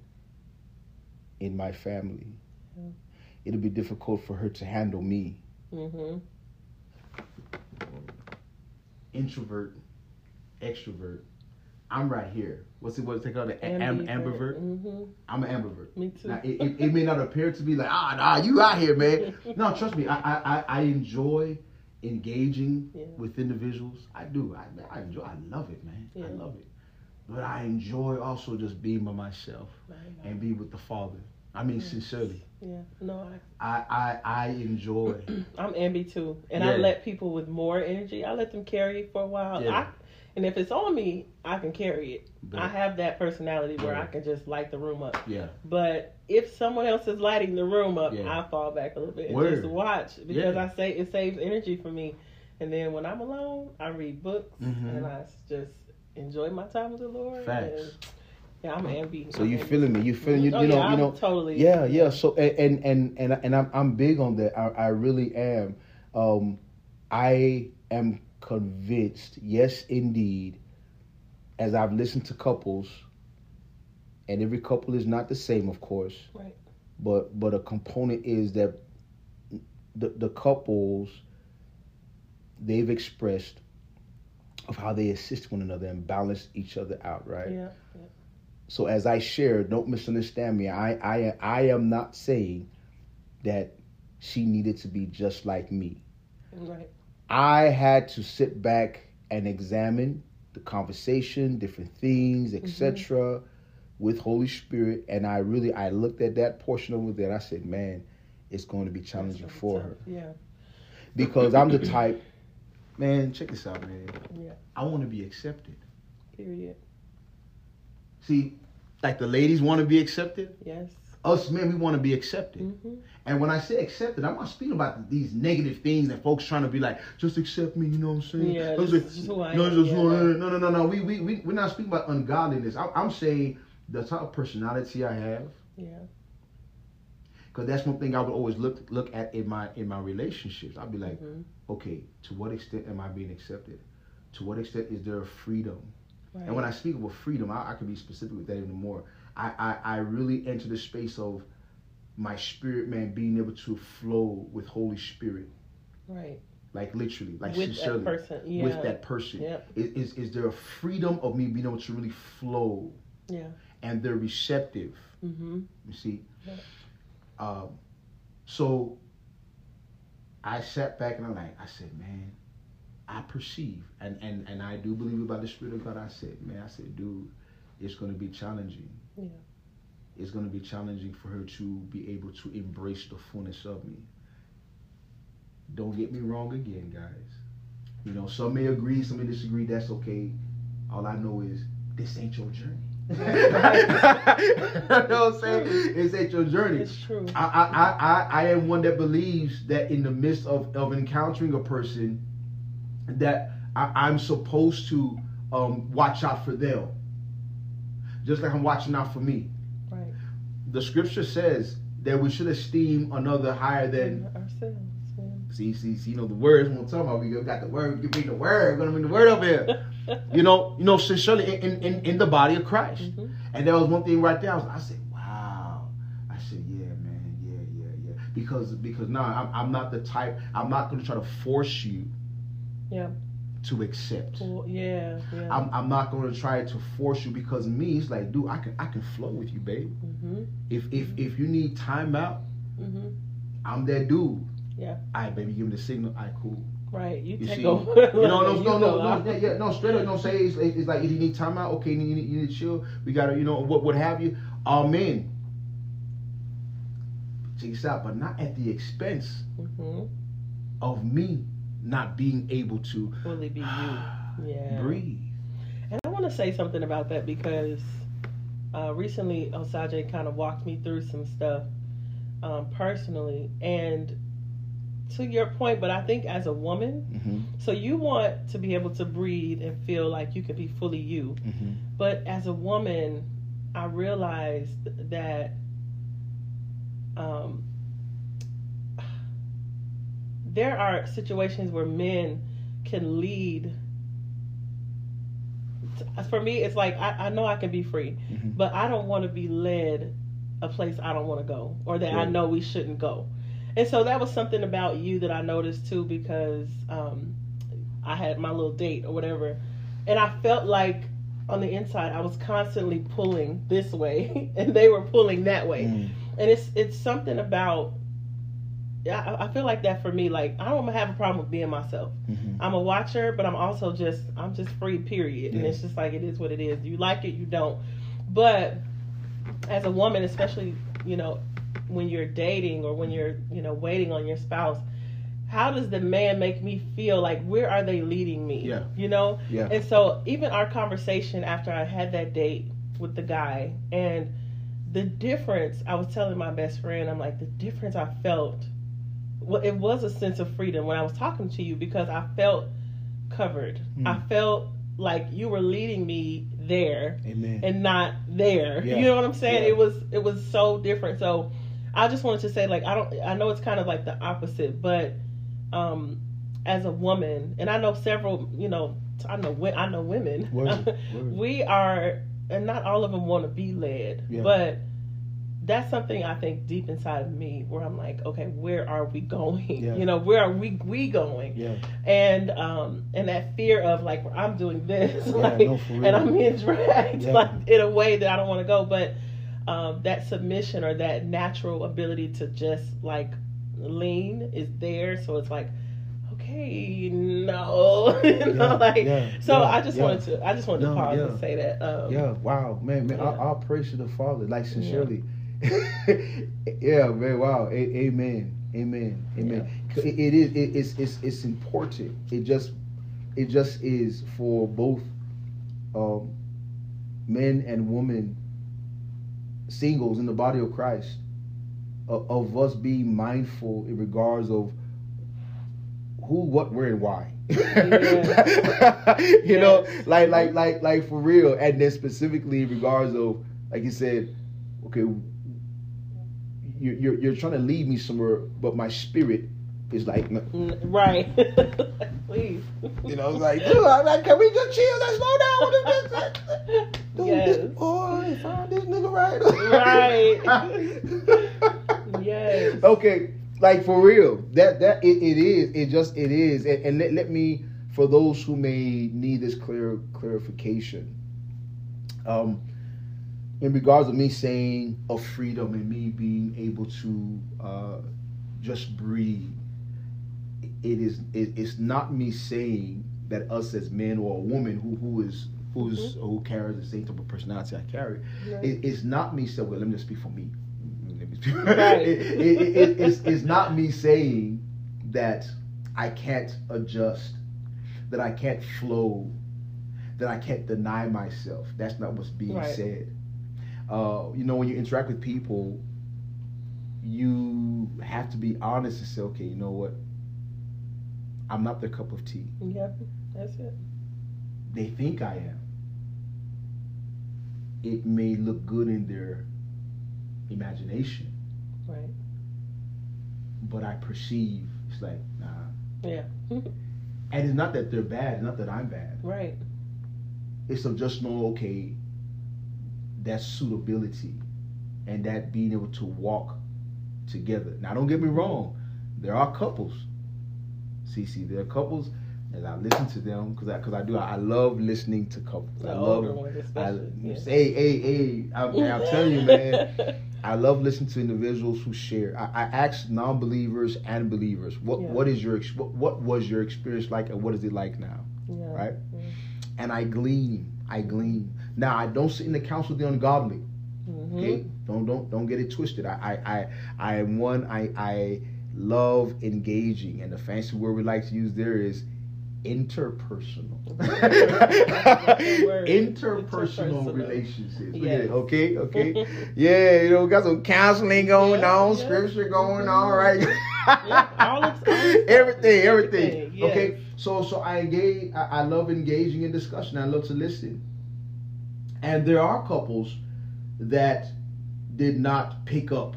in my family. Yeah. It'll be difficult for her to handle me. Mhm. introvert, extrovert. I'm right here. What's it? What's it called? An am- ambivert. Mhm. I'm an ambivert. Me too. Now, it, it, it may not appear to be like, ah, nah, you out here, man. No, trust me. I I, I- enjoy engaging Yeah. with individuals. I do. I, I enjoy. I love it, man. I love it. But I enjoy also just being by myself Right. and be with the Father. I mean, sincerely. Yeah, no, I I, I I enjoy. I'm ambi too, and Yeah. I let people with more energy. I let them carry for a while. Yeah. I, and if it's on me, I can carry it. But- I have that personality where Yeah. I can just light the room up. yeah. But if someone else is lighting the room up, Yeah. I fall back a little bit and Word. just watch because Yeah. I say it saves energy for me. And then when I'm alone, I read books Mhm. and I just enjoy my time with the Lord. Facts. And, yeah, I'm ambi. So you I'm ambi. feeling me? You feeling you? Oh, you know yeah, you I'm know. totally. Yeah, yeah. So and and and and I'm I'm big on that. I, I really am. Um, I am convinced. Yes, indeed. As I've listened to couples, and every couple is not the same, of course. Right. But but a component is that the the couples they've expressed of how they assist one another and balance each other out. Right. Yeah. So as I shared, don't misunderstand me. I I I am not saying that she needed to be just like me. Right. I had to sit back and examine the conversation, different things, etc. Mm-hmm. with Holy Spirit and I really I looked at that portion over there and I said, "Man, it's going to be challenging That's for tough. her Yeah. because I'm the type man, check this out, man. Yeah. I want to be accepted. Period. See, like the ladies want to be accepted, Yes. Us men we want to be accepted. hmm And when I say accepted, I'm not speaking about these negative things that folks trying to be like, just accept me, you know what I'm saying? Yeah, Don't this say, is just who no, am, just yeah. am. no, no, no, no. We, we, we, we're not speaking about ungodliness. I, I'm saying the type of personality I have, Yeah. because that's one thing I would always look look at in my in my relationships. I'd be like, Mhm. okay, to what extent am I being accepted? To what extent is there a freedom? Right. And when I speak of freedom, I, I can be specific with that even more. I, I, I really enter the space of my spirit man being able to flow with Holy Spirit, right. like literally, like With sincerely, that person. Yeah. with that person. Yeah. Is, is is there a freedom of me being able to really flow Yeah. and they're receptive? Mm-hmm. You see, Yeah. um, so I sat back and I'm like, I said, man, I perceive, and and and I do believe it by the Spirit of God. I said, man, I said, dude, it's going to be challenging. Yeah. It's going to be challenging for her to be able to embrace the fullness of me. Don't get me wrong again, guys. You know, some may agree, some may disagree. That's okay. All I know is this ain't your journey. you know what I'm saying? This ain't your journey. It's true. I, I, I, I, I am one that believes that in the midst of, of encountering a person, that I, I'm supposed to um, watch out for them, just like I'm watching out for me. Right. The scripture says that we should esteem another higher than. ourselves. Yeah. See, see, see. You know the words. We're talking about. We got the word. Can bring the word. We're gonna bring the word up here. You know, you know, sincerely in, in, in the body of Christ. Mhm. And there was one thing right there. I, was, I said, "Wow." I said, "Yeah, man. Yeah, yeah, yeah." Because because now I'm, I'm not the type. I'm not going to try to force you. Yeah. To accept. Cool. Yeah. Yeah. I'm, I'm not going to try to force you because me, it's like, dude, I can I can flow with you, babe. mm-hmm. If if if you need time out, Mm-hmm. I'm that dude. Yeah. All right, baby, give me the signal. All right, cool. Right. You, You take see, over. You know, no, You no, no, out. no, yeah, no, straight up, no, say it's, it's like if you need time out, okay, you need, you need to chill. We gotta, you know, what, what have you. Amen. Check this out, but not at the expense Mhm. of me not being able to Fully be you. Yeah. breathe. And I want to say something about that because uh, recently Osagie kind of walked me through some stuff um, personally. And to your point, but I think as a woman, Mm-hmm, so you want to be able to breathe and feel like you can be fully you. mm-hmm, But as a woman, I realized that um, there are situations where men can lead. For me, it's like I, I know I can be free, mm-hmm. but I don't want to be led a place I don't want to go or that I know we shouldn't go. And so that was something about you that I noticed too because um, I had my little date or whatever, and I felt like on the inside I was constantly pulling this way and they were pulling that way, Mm. and it's it's something about. Yeah, I I feel like that for me. Like I don't have a problem with being myself. Mm-hmm. I'm a watcher, but I'm also just I'm just free. Period. And it's just like it is what it is. You like it, you don't. But as a woman, especially you know, when you're dating or when you're, you know, waiting on your spouse, how does the man make me feel like where are they leading me? Yeah. You know? Yeah. And so even our conversation after I had that date with the guy and the difference I was telling my best friend, I'm like, the difference I felt it was a sense of freedom when I was talking to you because I felt covered. Mm. I felt like you were leading me there Amen. and not there. Yeah. You know what I'm saying? Yeah. It was it was so different. So I just wanted to say like I don't I know it's kind of like the opposite, but um as a woman, and I know several, you know, I know I know women. Word, word. we are and not all of them want to be led, Yeah. but that's something I think deep inside of me where I'm like, okay, where are we going? Yeah. You know, where are we we going? yeah. And um and that fear of like I'm doing this, Yeah, like, no, and I'm being dragged Yeah. like in a way that I don't want to go, but um, that submission or that natural ability to just like lean is there. So it's like, okay, no, you know, like. yeah, so yeah, I just yeah. wanted to, I just wanted No, to pause yeah. and say that. Um, Yeah, wow, man, man, Yeah. I, I'll praise to the Father, like sincerely. Yeah, man, wow, A- amen, amen, amen. It, it is, it, it's, it's, it's important. It just, it just is for both, um, men and women, singles in the body of Christ, of, of us being mindful in regards of who, what, where, and why. you know, like like like like for real, and then specifically in regards of like you said, okay, you're you're, you're trying to lead me somewhere, but my spirit is like, no. Mm, Right. Please. you know, like, dude, I'm like, can we just chill? Let's slow down with this. Dude, Yes. this boy, find this nigga right. Yes. Okay, like for real, that that it, it is. It just it is. And, and let, let me for those who may need this clear clarification. Um, in regards of me saying of freedom and me being able to uh, just breathe, it is it, it's not me saying that us as men or a woman who who is who's who carries the same type of personality I carry, it, it's not me saying. Well, let me just speak for me. Let me speak. Right. it, it, it, it's, it's not me saying that I can't adjust, that I can't flow, that I can't deny myself. That's not what's being Right. said. Uh, you know, when you interact with people, you have to be honest and say, okay, you know what? I'm not their cup of tea. Yep. That's it. They think I am. It may look good in their imagination, Right. but I perceive it's like, nah. Yeah. And it's not that they're bad, it's not that I'm bad. right. It's of just know, okay, that suitability and that being able to walk together. Now, don't get me wrong, there are couples. See, see, there are couples, and I listen to them because I, cause I do. I love listening to couples. The I love. ones, I, especially. yeah. Hey, hey, hey! I'm, I'm telling you, man. I love listening to individuals who share. I, I ask non-believers and believers, what Yeah. what is your what, what was your experience like, and what is it like now? yeah. Right? And I glean, I glean. Now I don't sit in the council of the ungodly. Mhm. Okay, don't don't don't get it twisted. I I I, I am one. I I love engaging, and the fancy word we like to use there is interpersonal. Interpersonal Interpersonal. relationships. Yes. it. Okay, okay. Yeah, you know, we got some counseling going Yeah, on, yeah. scripture going on, right? Yeah, all of- all everything, everything. everything, yes. Okay, so so I engage. I, I love engaging in discussion. I love to listen. And there are couples that did not pick up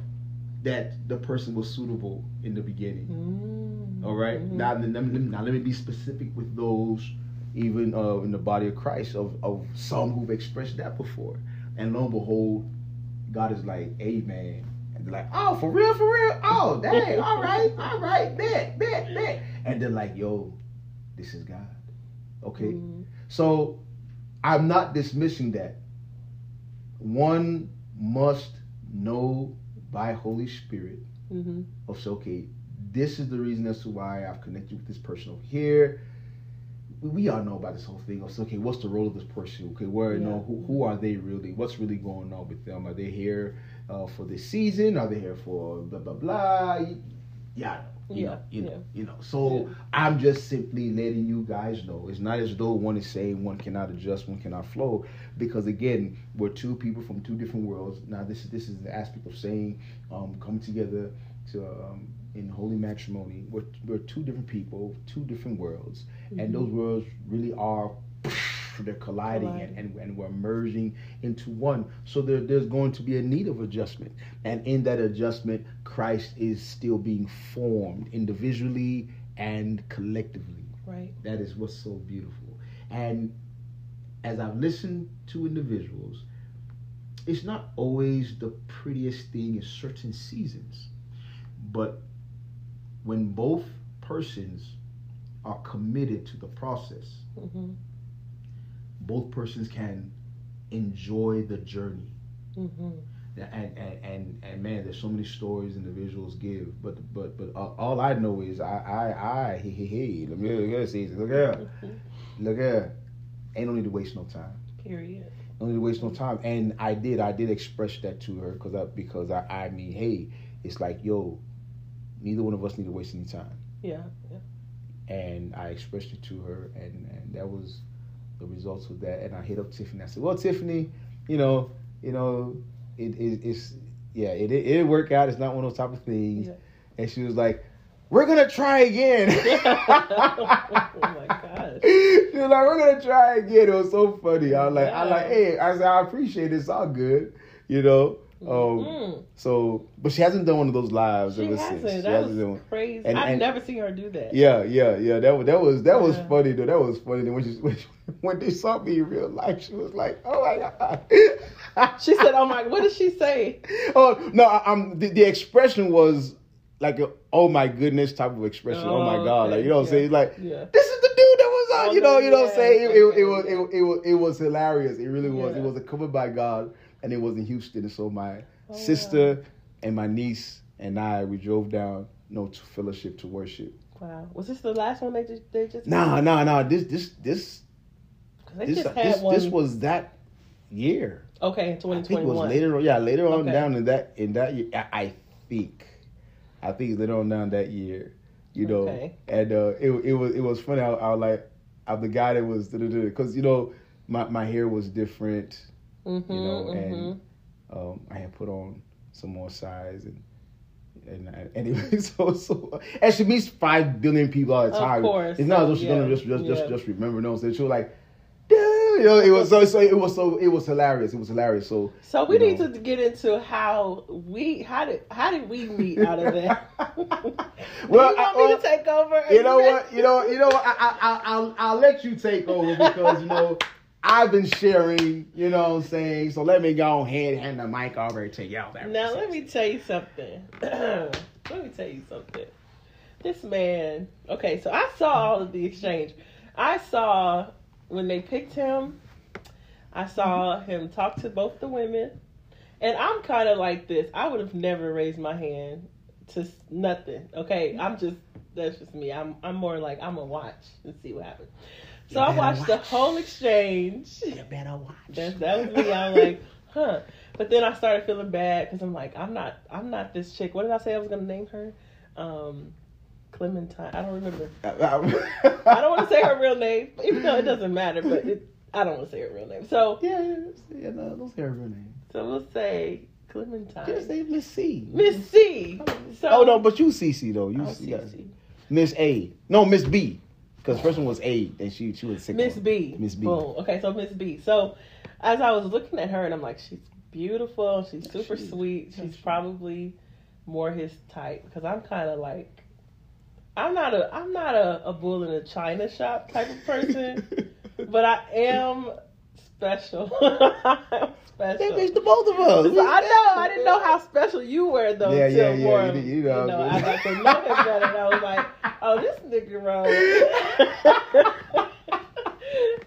that the person was suitable in the beginning. Mm. All right? Mhm. Now, let me, now let me be specific with those, even uh, in the body of Christ, of, of some who've expressed that before. And lo and behold, God is like, Amen. And they're like, oh, for real, for real? Oh, dang, all right, all right, bet, bet, bet. And they're like, yo, this is God. Okay? Mm. So I'm not dismissing that. One must know by Holy Spirit Mhm. of so okay, this is the reason as to why I've connected with this person over here. We- all know about this whole thing. Of so, okay, what's the role of this person? Okay, where you know who, who are they really? What's really going on with them? Are they here uh, for this season? Are they here for blah blah blah? Yeah, you Yeah, know, you know, you know. So I'm just simply letting you guys know. It's not as though one is saying one cannot adjust, one cannot flow, because again, we're two people from two different worlds. Now, this is this is the aspect of saying um, come together to um, in holy matrimony. We're we're two different people, two different worlds, and those worlds really are. They're colliding, Colliding. And, and, and we're merging into one. So there, there's going to be a need of adjustment. And in that adjustment, Christ is still being formed individually and collectively. Right. That is what's so beautiful. And as I've listened to individuals, it's not always the prettiest thing in certain seasons. But when both persons are committed to the process, Mm-hmm. Both persons can enjoy the journey. Mm-hmm. And, and and and man, there's so many stories individuals give, but but but uh, all I know is I I I he he he. Look here, look here. Look here, look here. Ain't no need to waste no time. Period. No need to waste no time. And I did I did express that to her because I because I I mean hey, it's like yo, neither one of us need to waste any time. Yeah. Yeah. and I expressed it to her, and and that was the results of that. And I hit up Tiffany. I said, "Well, Tiffany, you know, you know, it, it it's yeah, it it didn't work out. It's not one of those type of things." Yeah. And she was like, "We're gonna try again." oh my gosh. She was like, "We're gonna try again." It was so funny. I was like, "I like, hey," I said, "I appreciate it. It's all good," you know. Um, Mm. so, but she hasn't done one of those lives She ever hasn't. since. She That hasn't done was one. crazy. And- I've and- never seen her do that. Yeah, yeah, yeah. That was that was that was Yeah. funny though. That was funny. When she when, she, when they saw me in real life, she was like, "Oh my god." She said, "Oh my, what did she say?" "Oh no, I, I'm." The, the expression was like a "Oh my goodness" type of expression. Oh, my Oh, god, okay. like you know what I'm saying? Like Yeah. this is the dude that was on. Oh, you know, you know what I'm saying? It, it, it was it, it was it was hilarious. It really was. It was a cover by God, and it was in Houston. And so my Oh, sister and my niece and I we drove down, you know, to fellowship to worship. Wow. Was this the last one they just they just? Nah, nah, nah. This this this this just had this, one. this was that year. okay in I think it 2021. was later. on- Yeah, later on Okay. down in that in that year. I, I think, I think it's later on down that year. You know, Okay. and uh, it it was it was funny. I, I was like, I'm the guy that was because you know my my hair was different. Mm-hmm, you know, mm-hmm. and um, I had put on some more size and. And I- anyway, so so and she meets five billion people all the time. Of course. it's not as though she's Yeah. gonna just just just Yeah. just remember. No, so she was like, dude, you know, it was so so it was so it was hilarious. It was hilarious. So So we need know. to get into how we how did how did we meet out of that? Well, you want I- me to take over? you know what? You know, you know? I, I, I, I'll, I'll let you take over because you know I've been sharing. You know what I'm saying? So let me go ahead and hand the mic over to y'all. Now let me tell you something. let me tell you something. This man. Okay, so I saw all of the exchange. I saw when they picked him. I saw him talk to both the women, and I'm kind of like this. I would have never raised my hand to nothing. Okay, I'm just that's just me. I'm I'm more like I'm gonna watch and see what happens. So I watched the whole exchange. You better watch. That, that was me. I'm like, huh. But then I started feeling bad because I'm like, I'm not, I'm not this chick. What did I say I was gonna name her? Um, Clementine. I don't remember. I don't want to say her real name, even though it doesn't matter. But it, I don't want to say her real name. So, Yeah, yeah. No, don't say her real name. so we'll say Clementine. Just say Miss C. Miss C. So, Oh no, but you CC though. You Oh, see, yeah. C. Miss A. No, Miss B. Because the first one was A, and she she was sick. Miss B. Miss B. Boom. Okay, so Miss B. So as I was looking at her, and I'm like, she's beautiful. She's super she sweet. She's she probably more his type because I'm kind of like, I'm not a I'm not a, a bull in a china shop type of person, but I am special. That special. makes the both of us. So I know. I didn't know how special you were though. Yeah, yeah, yeah, More, you did- you know, I got to know him better. And I was like, oh, this nigga wrong.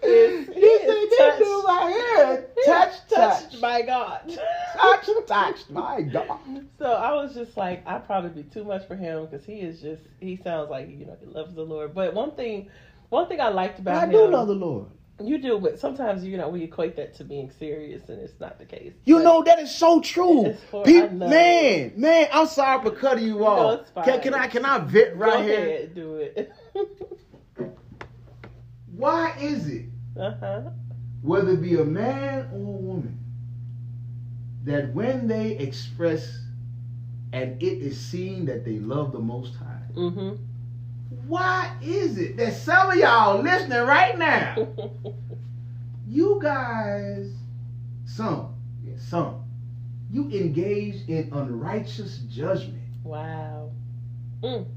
he said, is "This touched, right here, touch, touched touch, by God. touch, touch. My God. So I was just like, I'd probably be too much for him because he is just, he sounds like, you know, he loves the Lord. But one thing, one thing I liked about I him. do love the Lord. You do, but sometimes you know we equate that to being serious, and it's not the case. You But- know that is so true. For- Pe- man, man, I'm sorry for cutting you off. fine. can, can I can I vent Go right here? ahead, do it. Why is it uh huh. whether it be a man or a woman, that when they express and it is seen that they love the Most High, Mm-hmm. Why is it that some of y'all listening right now, you guys, some, yeah, some, you engage in unrighteous judgment? wow.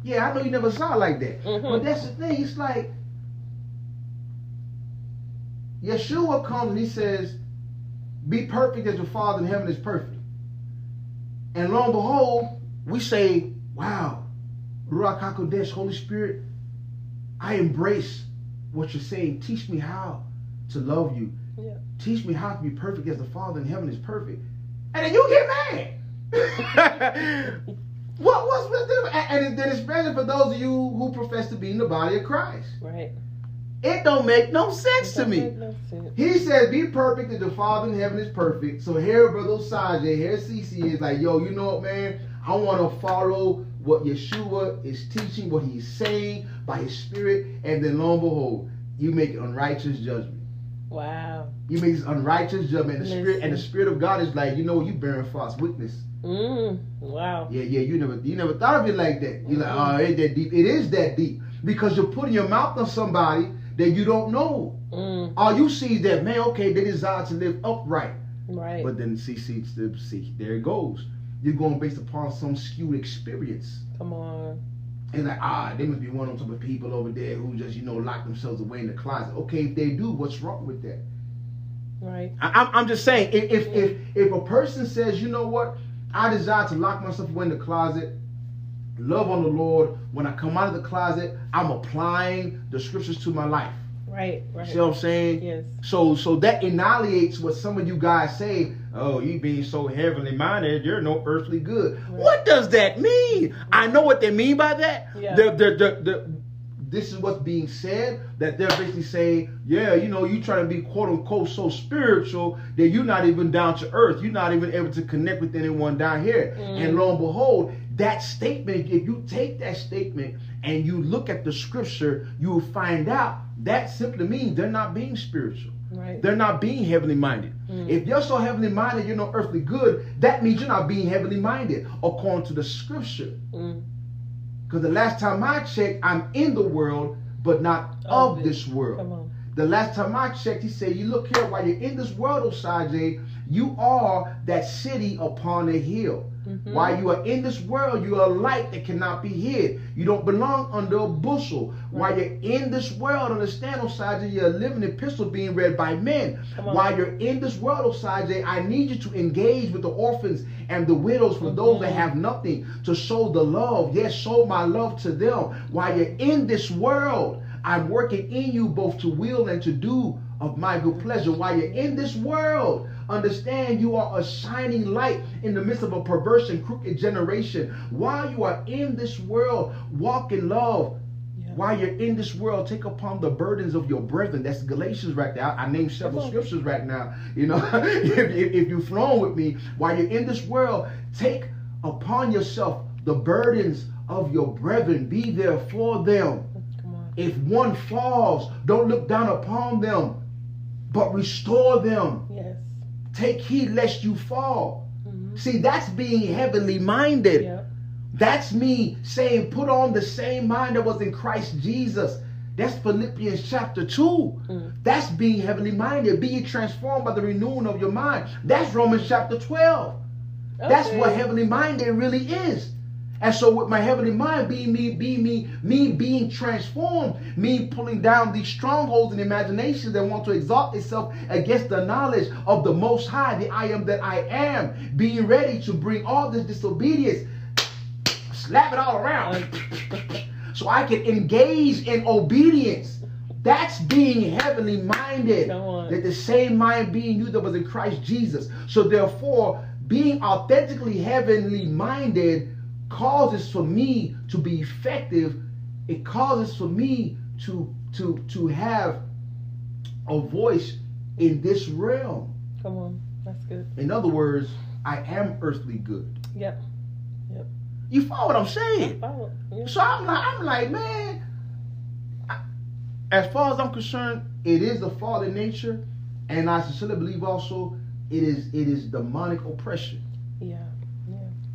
Yeah, I know you never saw it like that. Mhm. But that's the thing. It's like Yeshua comes and he says, Be perfect as your Father in heaven is perfect. And lo and behold, we say, Wow, Ruach HaKodesh, Holy Spirit, I embrace what you're saying. Teach me how to love you. Yeah. Teach me how to be perfect as the Father in heaven is perfect. And then you get mad. what what's with them? And, and then especially for those of you who profess to be in the body of Christ. Right. It don't make no sense to me. no sense. He says, "Be perfect as the Father in heaven is perfect." So here, brother Osagie, here CC is like, "Yo, you know what, man? I want to follow what Yeshua is teaching, what he's saying by His Spirit, and then lo and behold, you make unrighteous judgment. Wow. You make this unrighteous judgment, and the Spirit and the Spirit of God is like, you know, you bearing false witness. Mm. Wow. Yeah, yeah, you never, you never thought of it like that. You're like, Mhm. oh, it ain't that deep. It is that deep because you're putting your mouth on somebody that you don't know. Mm. All you see is that man, okay, they desire to live upright. Right. But then see, see, see, see, there it goes. You're going based upon some skewed experience. Come on. And like, ah, they must be one of them type of people over there who just, you know, lock themselves away in the closet. Okay, if they do, what's wrong with that? Right. I, I'm, I'm just saying, if, if if if a person says, you know what, I desire to lock myself away in the closet, love on the Lord. When I come out of the closet, I'm applying the scriptures to my life. Right. Right. See what I'm saying? Yes. So so that annihilates what some of you guys say. Oh, you being so heavenly minded, you're no earthly good. Right. What does that mean? I know what they mean by that. Yeah. The, the, this is what's being said that they're basically saying, yeah, you know, you trying to be quote unquote so spiritual that you're not even down to earth. You're not even able to connect with anyone down here. Mm. And lo and behold, that statement, if you take that statement and you look at the scripture, you will find out that simply means they're not being spiritual. Right. They're not being heavenly minded. Mm. If you're so heavenly minded, you're no earthly good, that means you're not being heavenly minded according to the scripture. Mm. Because the last time I checked, I'm in the world, but not Of of this world. The last time I checked, he said, You look here, while you're in this world, Osagie, you are that city upon a hill. Mhm. While you are in this world, you are a light that cannot be hid. You don't belong under a bushel. While you're in this world, understand, Osagie, you're a living epistle being read by men. While you're in this world, Osagie, I need you to engage with the orphans and the widows for those that Mhm. have nothing to show the love. Yes, show my love to them. While you're in this world, I'm working in you both to will and to do of my good pleasure. While you're in this world, understand you are a shining light in the midst of a perverse and crooked generation. While you are in this world, walk in love. Yeah. While you're in this world, take upon the burdens of your brethren. That's Galatians right there. I, I named several scriptures right now. You know, if, if, if you've flown with me, while you're in this world, take upon yourself the burdens of your brethren. Be there for them. On. If one falls, don't look down upon them, but restore them. Yes. Take heed lest you fall. Mhm. See, that's being heavenly minded. Yeah. That's me saying, put on the same mind that was in Christ Jesus. That's Philippians chapter 2. Mm. That's being heavenly minded. Be ye transformed by the renewing of your mind. That's Romans chapter 12. That's what heavenly minded really is. And so with my heavenly mind being me, being me, me being transformed, me pulling down these strongholds and imaginations that want to exalt itself against the knowledge of the most high, the I am that I am, being ready to bring all this disobedience, slap it all around. so I can engage in obedience. That's being heavenly minded. That the same mind being you that was in Christ Jesus. So therefore, being authentically heavenly minded causes for me to be effective. It causes for me to to to have a voice in this realm. Come on. That's good. In other words, I am earthly good. Yep. Yep. You follow what I'm saying? Follow. Yeah. So I'm like, I'm like, man. I- As far as I'm concerned, it is the fallen nature, and I sincerely believe also it is it is demonic oppression. Yeah.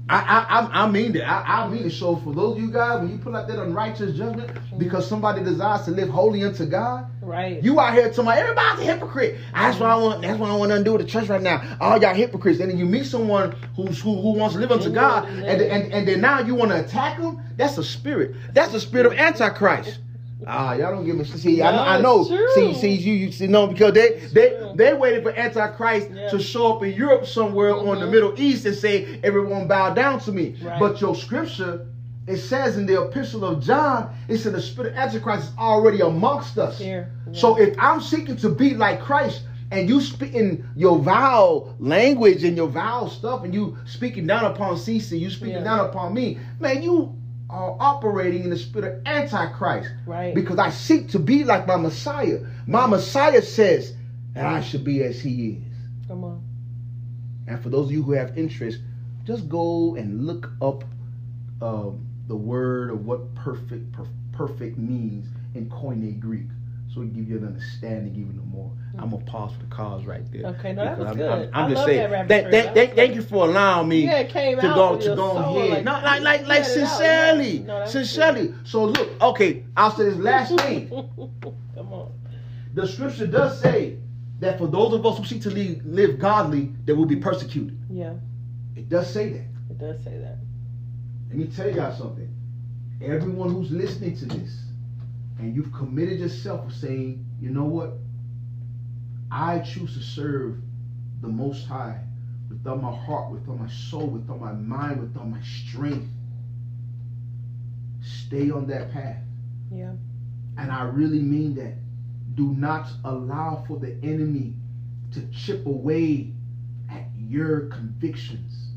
I I I, mean that. I, I mean it. So for those of you guys, when you put out that unrighteous judgment because somebody desires to live holy unto God, Right. you out here telling everybody's a hypocrite. That's why I want. That's why I want to undo the church right now. All y'all hypocrites. And then you meet someone who's who, who wants to live unto God, and and and then now you want to attack them. That's a spirit. That's the spirit of antichrist. Ah, y'all don't give me. See, I know. I know. See, see, you, you see, no, because they they true. they waited for antichrist Yeah. to show up in Europe somewhere on the Mhm. Middle East and say everyone bow down to me. Right. But your scripture. It says in the epistle of John, it said the spirit of Antichrist is already amongst us. Yeah. So if I'm seeking to be like Christ and you speaking your vowel language and your vowel stuff and you speaking down upon Cece, you speaking Yeah. down upon me, man, you are operating in the spirit of Antichrist. Right. Because I seek to be like my Messiah. My Messiah says that I should be as he is. Come on. And for those of you who have interest, just go and look up um, the word of what perfect per- perfect means in Koine Greek. So we give you an understanding even more. Mm. I'm gonna pause for the cause right there. Okay, no, that was Because good. I'm, I'm, I'm just love saying. that Thank, trail. That thank, was thank good. you for allowing me Yeah, to go to go ahead. like, no, like like like it sincerely. No, that sincerely. So look, okay, I'll say this last thing. Come on. The scripture does say that for those of us who seek to live, live godly, that will be persecuted. Yeah, It does say that. it does say that. Let me tell y'all something. Everyone who's listening to this, and you've committed yourself to saying, you know what? I choose to serve the Most High with all my heart, with all my soul, with all my mind, with all my strength. Stay on that path. Yeah. And I really mean that. Do not allow for the enemy to chip away at your convictions.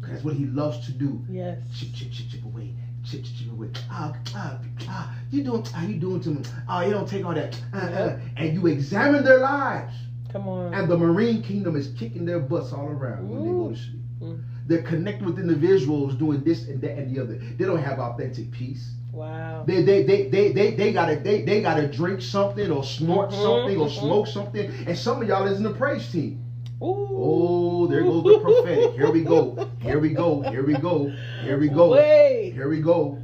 That's what he loves to do Yes. chip, chip, chip, chip away, chip, chip away. Ah, ah, ah, you doing? How you doing to me? Oh, you don't take all that. Uh, uh, and you examine their lives, Come on. and the Marine Kingdom is kicking their butts all around when they go to sleep. Mm. They're connected with individuals doing this and that and the other. They don't have authentic peace. wow. They they they they they, they gotta they, they gotta drink something or snort Mhm, something or mhm. smoke something. And some of y'all is in the praise team. Ooh. Oh, there goes the prophetic. Here we go. Here we go. Here we go. Here we go. Wait. Here we go.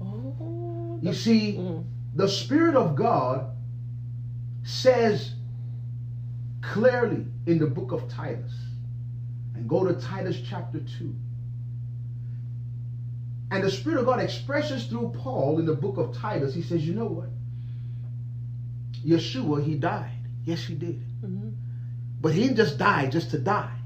Oh, You see, Mm. the Spirit of God says clearly in the book of Titus, and go to Titus chapter 2. And the Spirit of God expresses through Paul in the book of Titus, he says, You know what? Yeshua, he died. Yes, he did. Mhm. But he didn't just die just to die.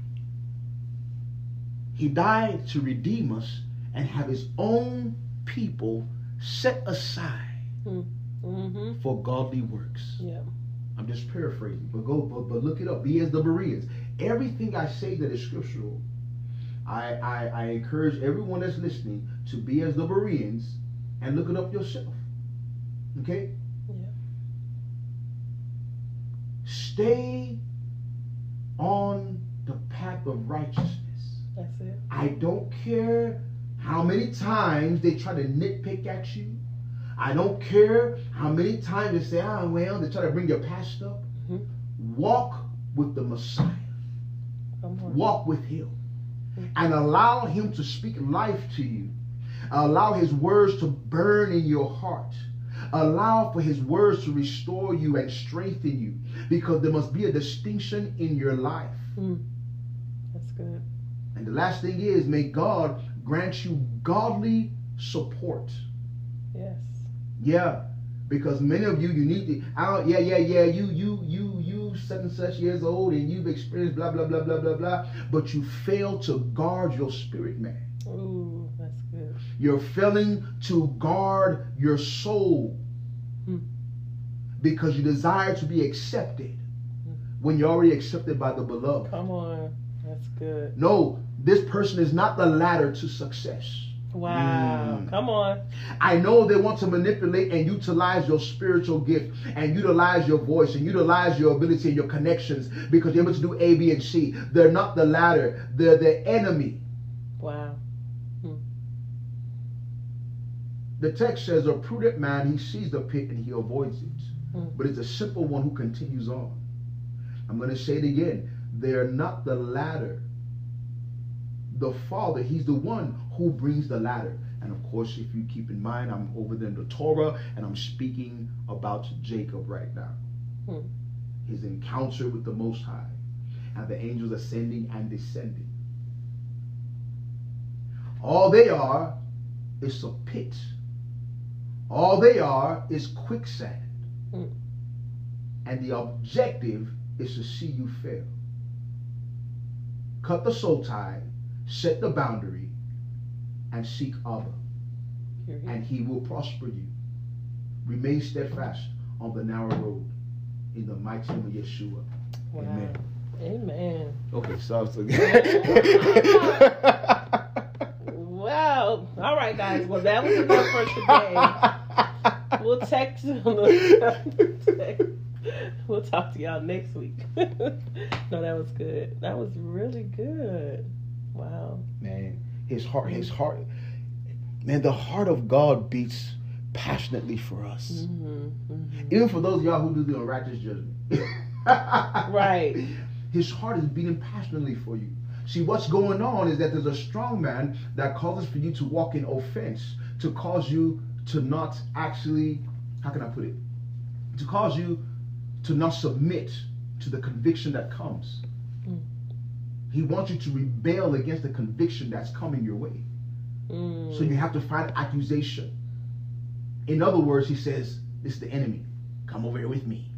He died to redeem us and have his own people set aside Mhm. for godly works. Yeah. I'm just paraphrasing, but go, but, but look it up. Be as the Bereans. Everything I say that is scriptural, I, I, I encourage everyone that's listening to be as the Bereans and look it up yourself. Okay? Yeah. Stay on the path of righteousness. That's it. I don't care how many times they try to nitpick at you. I don't care how many times they say, ah, well, they try to bring your past up. Mhm. Walk with the Messiah. Walk with him. Mhm. And allow him to speak life to you. Allow his words to burn in your heart. Allow for his words to restore you and strengthen you. Because there must be a distinction in your life. Mm. That's good. And the last thing is, may God grant you godly support. Yes. Yeah, because many of you, you need to. I don't, yeah, yeah, yeah. You, you, you, you, such and such years old, and you've experienced blah, blah, blah, blah, blah, blah. But you fail to guard your spirit, man. Ooh. You're failing to guard your soul Hmm. because you desire to be accepted when you're already accepted by the beloved. Come on. That's good. No, this person is not the ladder to success. Wow. Mm. Come on. I know they want to manipulate and utilize your spiritual gift and utilize your voice and utilize your ability and your connections because you're able to do A, B, and C. They're not the latter, they're the enemy. Wow. Hmm. The text says, A prudent man, he sees the pit and he avoids it. Hmm. But it's a simple one who continues on. I'm going to say it again. They're not the latter. The Father, He's the one who brings the ladder. And of course, if you keep in mind, I'm over there in the Torah and I'm speaking about Jacob right now. Hmm. His encounter with the Most High and the angels ascending and descending. All they are is a pit. All they are is quicksand. Hmm. And the objective is to see you fail. Cut the soul tie, set the boundary, and seek Abba. And he will prosper you. Remain steadfast on the narrow road in the mighty name of Yeshua. Wow. Amen. Amen. Okay, so, so Wow. All right, guys. Well, that was enough for today. We'll text. we'll talk to y'all next week. no, that was good. That was really good. Wow. Man, his heart, his heart, man, the heart of God beats passionately for us. Mm-hmm, mm-hmm. Even for those of y'all who do the unrighteous judgment. right. His heart is beating passionately for you. See, what's going on is that there's a strong man that causes for you to walk in offense, to cause you to not actually, how can I put it? To cause you to not submit to the conviction that comes. Mm. He wants you to rebel against the conviction that's coming your way. Mm. So you have to find accusation. In other words, he says, This is the enemy. Come over here with me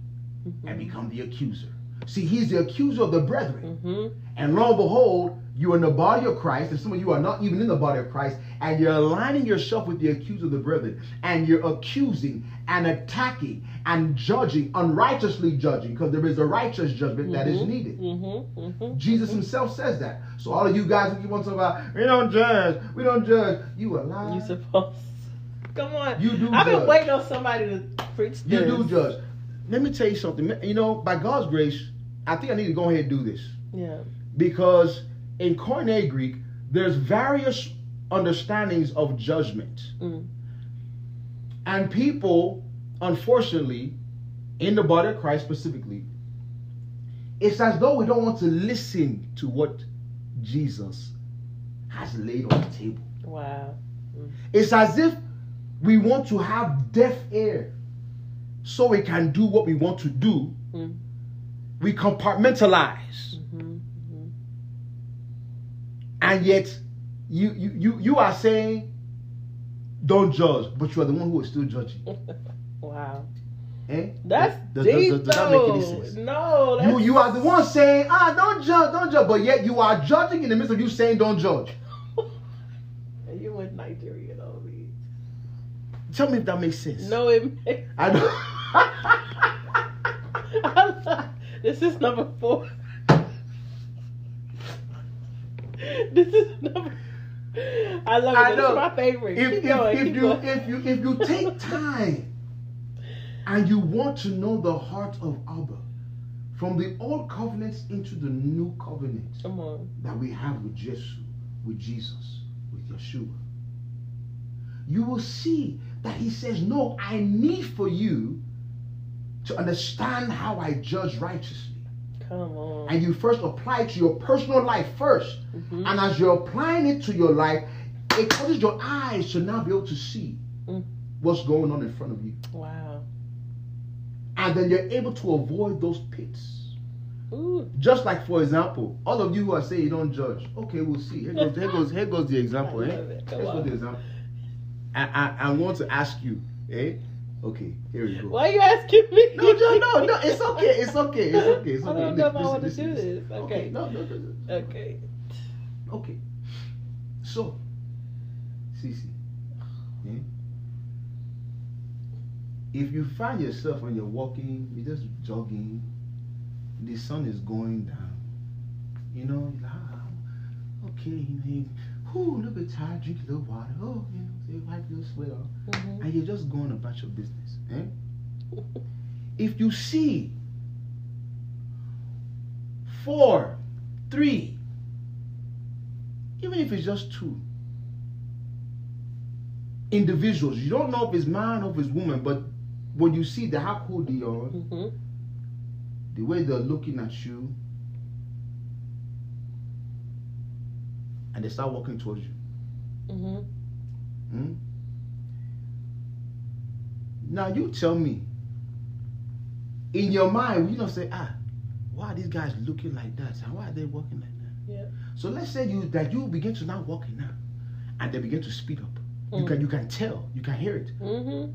mm-hmm. and become the accuser. See, he's the accuser of the brethren. Mm-hmm. And lo and behold, you are in the body of Christ, and some of you are not even in the body of Christ, and you're aligning yourself with the accuser of the brethren, and you're accusing and attacking and judging, unrighteously judging, because there is a righteous judgment mm-hmm. that is mm-hmm. needed. Mm-hmm. mm-hmm. Jesus himself says that. So all of you guys who you want to talk about, we don't judge, we don't judge, you are lying. You supposed. Come on. You do. I've judge. been waiting on somebody to preach this. You do judge. Let me tell you something. You know, by God's grace, I think I need to go ahead and do this. Yeah. Because in Koine Greek, there's various understandings of judgment. Mm. And people, unfortunately, in the body of Christ specifically, it's as though we don't want to listen to what Jesus has laid on the table. Wow. Mm. It's as if we want to have deaf ear so we can do what we want to do. Mm we compartmentalize. And yet, you, you, you, you are saying, don't judge, but you are the one who is still judging. wow. Eh? That's does, deep, does, does, does that make any sense? No, you you are the one saying, ah, don't judge, don't judge, but yet you are judging in the midst of you saying, don't judge. you in Nigeria, though. Tell me if that makes sense. No, it makes. I don't. This is number four. this is number. I love it. I know. This is my favorite. If, if, going, if you going. if you if you take time and you want to know the heart of Abba from the old covenants into the new covenant Come on. that we have with Jesus, with Jesus, with Yeshua, you will see that he says, No, I need for you to understand how I judge righteously. Come on. And you first apply it to your personal life 1st mm-hmm. And as you're applying it to your life, it causes your eyes to now be able to see mm. what's going on in front of you. Wow. And then you're able to avoid those pits. Ooh. Just like, for example, all of you who are saying you don't judge. Okay, we'll see. Here goes, here goes, here goes the example. Eh? Here's the example. I, I, I want to ask you, eh? Okay, here we go. Why are you asking me? No, no, no, no. It's okay. It's okay. It's okay. It's okay. I don't know if I want to do this. Okay. okay. No, no, no, no. Okay. Okay. So, Cece, yeah? if you find yourself when you're walking, you're just jogging, the sun is going down, you know, ah, okay, Whoo, a little bit tired, drink a little water. Oh, you know, say wipe your sweat off. Mhm. And you're just going about your business. Eh? if you see four, three, even if it's just two individuals, you don't know if it's man or if it's woman, but when you see the how cool they are, Mhm. the way they're looking at you, and they start walking towards you. Mhm. Hmm? Now you tell me, in your mind, you don't say, ah, why are these guys looking like that? And why are they walking like that? Yeah. So let's say you that you begin to now walking now, and they begin to speed up. You Mm. can you can tell, you can hear it. Mhm.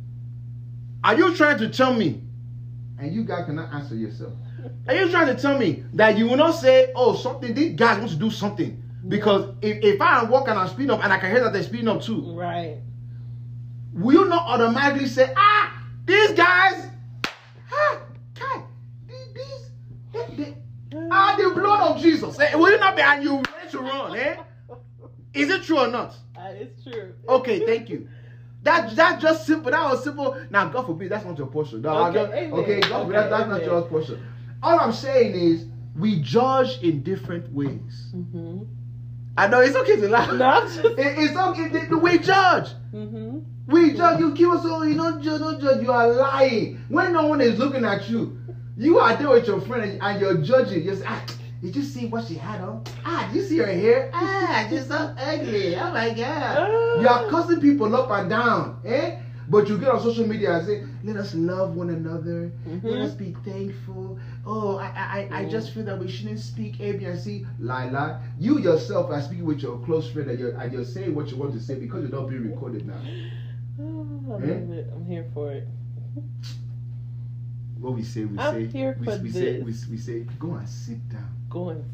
Are you trying to tell me? And you guys cannot answer yourself. Are you trying to tell me that you will not say, oh, something, these guys want to do something? Because if, if I am walking and I speed up and I can hear that they're speeding up too, Right. will you not automatically say, ah, these guys, ah, God, these, these they, they are the blood of Jesus. Eh, will you not be, and you ready to run, eh? Is it true or not? It's true. Okay, thank you. That that's just simple. That was simple. Now, God forbid, that's not your portion. No, Okay, don't- okay, God forbid, Okay, that- that's not your portion. All I'm saying is, we judge in different ways. Mm-hmm. I know it's okay to laugh. No, It- it's okay. The, the way judge. Mm-hmm. We judge. You keep us all. you don't judge. Don't judge. You are lying when no one is looking at you. You are there with your friend and, and you're judging. You're saying, ah, did you see what she had on? Ah, did you see her hair? Ah, she's so ugly. Oh my god. You are cussing people up and down, eh? But you get on social media and say, let us love one another. Let Mhm. us be thankful. Oh, I, I, I I just feel that we shouldn't speak A, B, and C. Lie, lie. You yourself are speaking with your close friend and you're, and you're saying what you want to say because you're not being recorded now. Oh, I Eh? love it. I'm here for it. What we say, we I'm say, here we, for we say, we, we say, go and sit down. Go and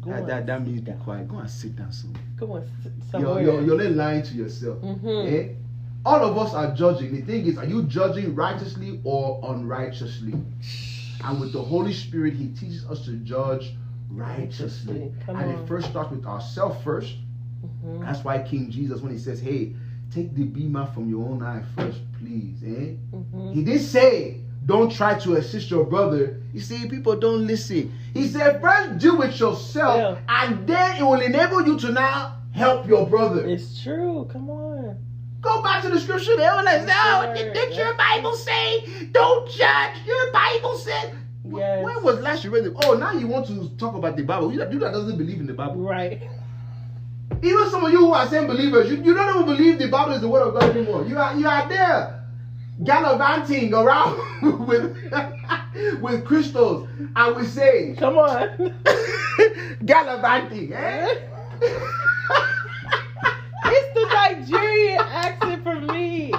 go That, that, that means be quiet. Go and sit down somewhere. Go and sit You're, somewhere. you're, you're only lying to yourself. Mhm. Eh? All of us are judging. The thing is, are you judging righteously or unrighteously? And with the Holy Spirit, He teaches us to judge righteously. Come and on. it first starts with ourselves first. Mhm. That's why King Jesus, when he says, Hey, take the beamer from your own eye first, please. Eh? Mhm. He didn't say, Don't try to assist your brother. You see, people don't listen. He said, First deal with yourself, Yeah. and then it will enable you to now help your brother. It's true. Come on. Go back to the scripture. They were like, no, Word, did, did your. Bible say, don't judge? Your Bible said. Yes. When was last you read it? Oh, now you want to talk about the Bible. You that, you that doesn't believe in the Bible. Right. Even some of you who are saying believers, you, you don't even believe the Bible is the word of God anymore. You are you are there gallivanting around with with crystals and with say, Come on. gallivanting, eh? Nigerian accent for me.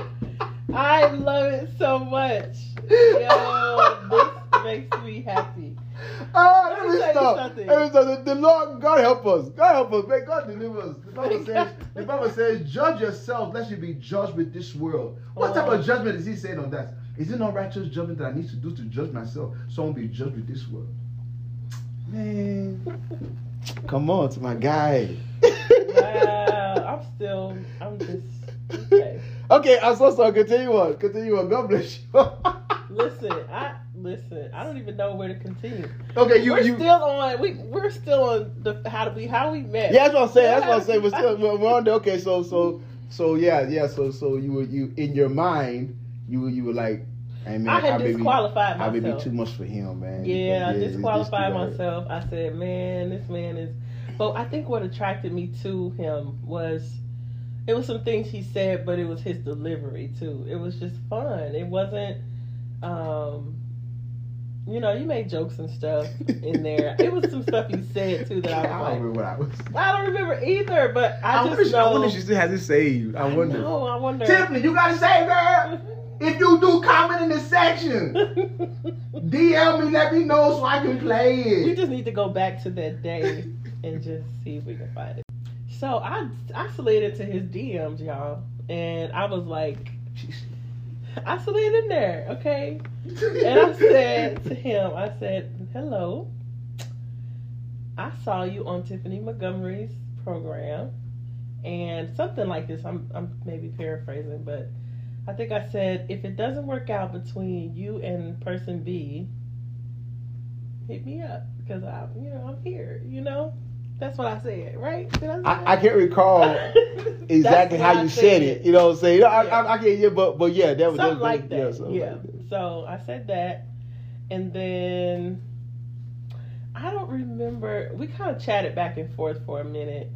I love it so much. Yo, this makes me happy. Oh, Let let me me tell you stop. something. Let me stop. The, the Lord, God help us. God help us. May God deliver us. The Bible says, the Bible says, judge yourself, lest you be judged with this world. What type Oh. of judgment is he saying on that? Is it not righteous judgment that I need to do to judge myself? So I won't be judged with this world. Man. Come on, to my guy. Wow. I'm still, I'm just, okay. Okay, I'm so sorry. Continue on. Continue on. God bless you. Listen, I, listen, I don't even know where to continue. okay, you we're you. still on, we, we're still on the, how to be, how we met. Yeah, that's what I'm saying. That's what I'm saying. We're still we're, on there. Okay, so so so yeah yeah. So so you were you in your mind you were you were like, hey man, I had may be- disqualified I may be myself. too much for him, man. Yeah, I Because, this- disqualified myself. I said, man, this man is. But I think what attracted me to him was it was some things he said, but it was his delivery too. It was just fun. It wasn't, um, you know, you made jokes and stuff in there. it was some stuff he said too that I I don't like, remember what I was. I don't remember either. But I, I, just wonder, know. I wonder if she still has it saved. I wonder. know, I wonder. Tiffany, you gotta say, girl. If you do comment in the section, DM me, let me know so I can play it. You just need to go back to that day and just see if we can find it. So I I slid into his DMs, y'all, and I was like, I slid in there, okay. And I said to him, I said, "Hello. I saw you on Tiffany Montgomery's program, and something like this. I'm I'm maybe paraphrasing, but I think I said if it doesn't work out between you and person B, hit me up because I you know I'm here. You know. That's what I said, right? I, I, I, can't recall exactly how you said it. You know what I'm saying? I, yeah. I, I, can't, yeah, but but yeah, that was something that, like that. Yeah, something yeah. Like that. So I said that, and then I don't remember. We kind of chatted back and forth for a minute,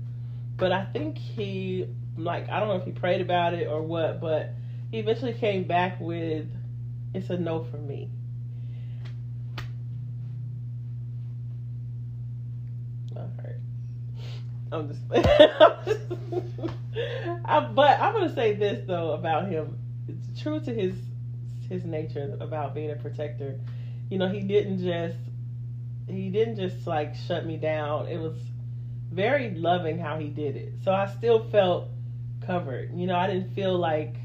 but I think he like I don't know if he prayed about it or what, but he eventually came back with it's a no for me. I'm just, I, but I'm gonna say this though about him. It's true to his his nature about being a protector. You know, he didn't just he didn't just like shut me down. It was very loving how he did it. So I still felt covered. You know, I didn't feel like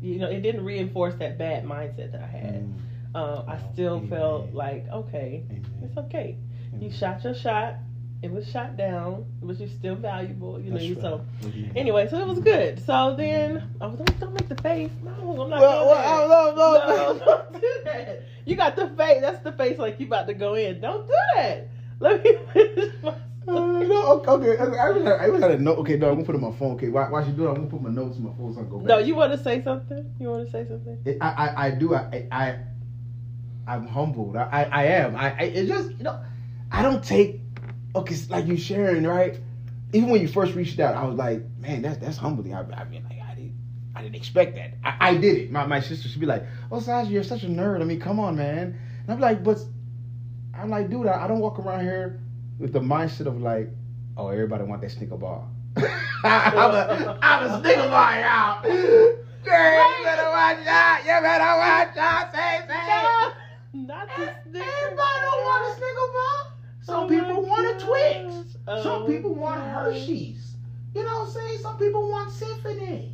you know, it didn't reinforce that bad mindset that I had. Mm. Uh, I still Amen. felt like, okay, Amen. it's okay. Amen. You shot your shot it was shot down, but you're still valuable, you know. Right. So mm-hmm. anyway, so it was good. So then I was like, don't make the face. No, I'm not well, well, no, no, no, don't do that. You got the face. That's the face like you about to go in. Don't do that. Let me finish my. Uh, no, okay, okay. I even had a note. Okay, no, I'm gonna put it on my phone. Okay, why, why you do it? I'm gonna put my notes in my phone so I go back. No, you want to say something? You want to say something? It, I, I, I do. I, I, I'm humbled. I, I, I am. I, I, it just, you know, I don't take okay, like you sharing, right? Even when you first reached out, I was like, man, that's that's humbling. I, I mean, like, I didn't, I didn't expect that. I, I did it. My my sister should be like, oh, Sasha, you're such a nerd. I mean, come on, man. And I'm like, but I'm like, dude, I, I don't walk around here with the mindset of like, oh, everybody want that sneaker bar. I'm a, I'm a sneaker bar out. Girl, you better watch out. You better watch out. Say, say. No, not the Snicker Everybody don't want a. Some oh people want a Twix. Oh Some people want Hershey's. You know what I'm saying? Some people want Symphony.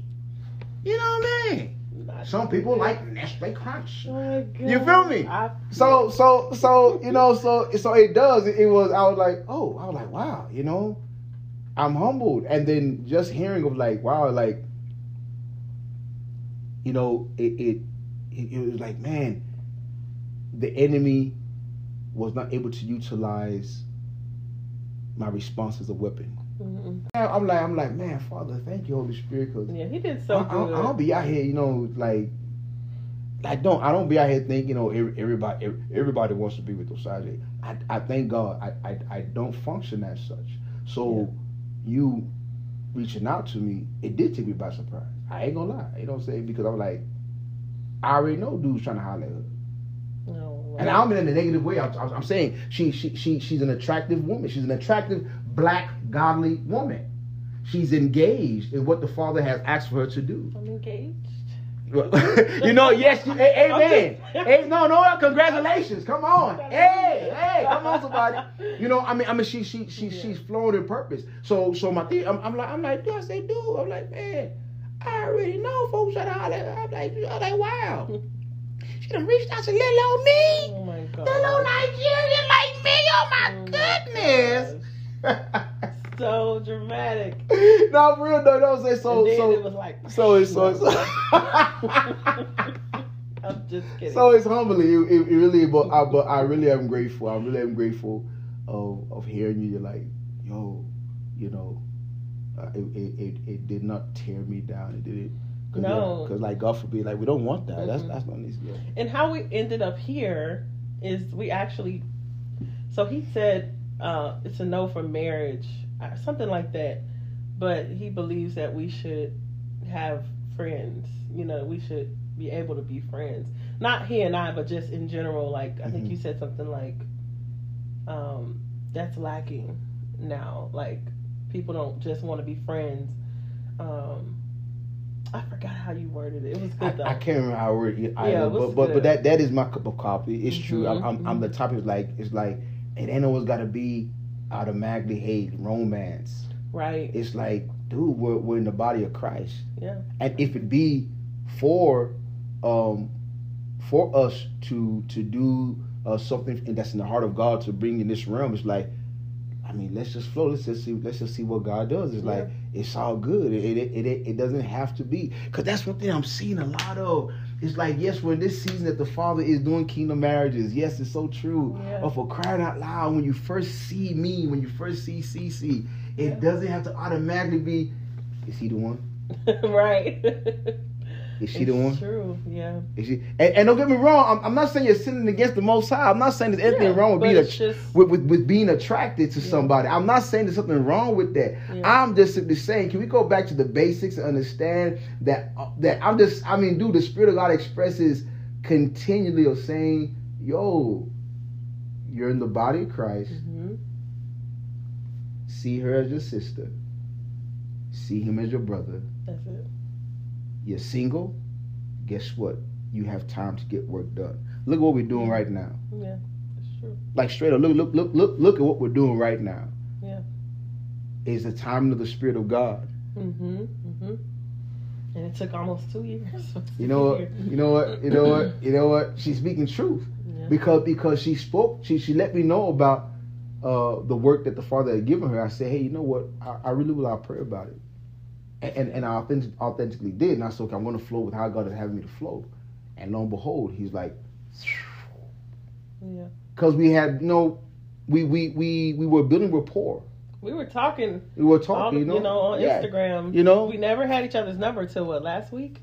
You know what I mean? Some people like Nestle Crunch. Oh you feel me? So so so you know so so it does. It, it, was I was like oh I was like wow you know I'm humbled and then just hearing of like wow like you know it it it, it was like man the enemy was not able to utilize my response as a weapon. Mm-hmm. I'm like, I'm like, man, Father, thank you, Holy Spirit, because yeah, He did so I, good. I, I, don't be out here, you know, like, I don't, I don't be out here thinking, you know, everybody, everybody wants to be with Osagie. I, I thank God, I, I, I don't function as such. So, yeah. you reaching out to me, it did take me by surprise. I ain't gonna lie, you know what I'm saying? Because I'm like, I already know dudes trying to holler at her. And I don't mean in a negative way. I'm, I'm, saying she, she, she, she's an attractive woman. She's an attractive, black, godly woman. She's engaged in what the Father has asked for her to do. I'm engaged. you know, yes, you, amen. hey, no, no, congratulations. Come on. Hey, hey, come on, somebody. You know, I mean, I mean, she, she, she, yeah. she's flowing in purpose. So, so my thing, I'm, I'm like, I'm like, do I say do? I'm like, man, I already know folks that are I'm like, I'm like, wow. She done reached out to little old me. Oh my God. Little old Nigerian like me. Oh my oh goodness. so dramatic. no, for real though. Don't say so. so it was like so. It's so. so I'm just kidding. So it's humbling. It, it, it really, but I, but I really am grateful. I really am grateful of of hearing you. You're like, yo, you know, uh, it, it, it it did not tear me down. It did Cause no, because like God forbid, like we don't want that. Mm-hmm. That's that's not easy. And how we ended up here is we actually. So he said uh, it's a no for marriage, uh, something like that. But he believes that we should have friends. You know, we should be able to be friends. Not he and I, but just in general. Like I mm-hmm. think you said something like, um, that's lacking now. Like people don't just want to be friends. Um, I forgot how you worded it. It was good though. I, I can't remember how I worded it. Yeah, it but but but that that is my cup of coffee. It's mm-hmm, true. I'm I'm, mm-hmm. I'm, the type of like it's like it ain't always got to be automatically hate romance. Right. It's like, dude, we're we're in the body of Christ. Yeah. And if it be for um for us to to do uh, something that's in the heart of God to bring in this realm, it's like I mean, let's just flow. Let's just see. Let's just see what God does. It's Yeah. like it's all good. It it, it it doesn't have to be. Cause that's one thing I'm seeing a lot of. It's like yes, we're in this season that the Father is doing kingdom marriages. Yes, it's so true. Yeah. But for crying out loud, when you first see me, when you first see CC, it Yeah. doesn't have to automatically be. Is he the one? right. Is she the one? True. Yeah. Is she? And, and don't get me wrong. I'm, I'm not saying you're sinning against the Most High. I'm not saying there's anything Yeah, wrong with being a, just- with, with, with being attracted to Yeah. somebody. I'm not saying there's something wrong with that. Yeah. I'm just simply saying, can we go back to the basics and understand that uh, that I'm just. I mean, dude, the Spirit of God expresses continually of saying, "Yo, you're in the body of Christ. hmm See her as your sister. See him as your brother. That's it. You're single. Guess what? You have time to get work done. Look what we're doing right now. Yeah. It's true. Like straight up, look, look, look, look, look at what we're doing right now. Yeah. Is the timing of the Spirit of God. Mm-hmm. Mm-hmm. And it took almost two years. You know what? You know what? You know what? You know what? She's speaking truth Yeah. because because she spoke. She she let me know about uh, the work that the Father had given her. I said, hey, you know what? I, I really will. I pray about it, and and, I authentic, authentically did. And I said, okay, I'm going to flow with how God is having me to flow. And lo and behold, He's like, Yeah. because we had you know, we we we we were building rapport. We were talking, We were all, talking, you, know, on yeah. Instagram. You know? we never had each other's number till what last week.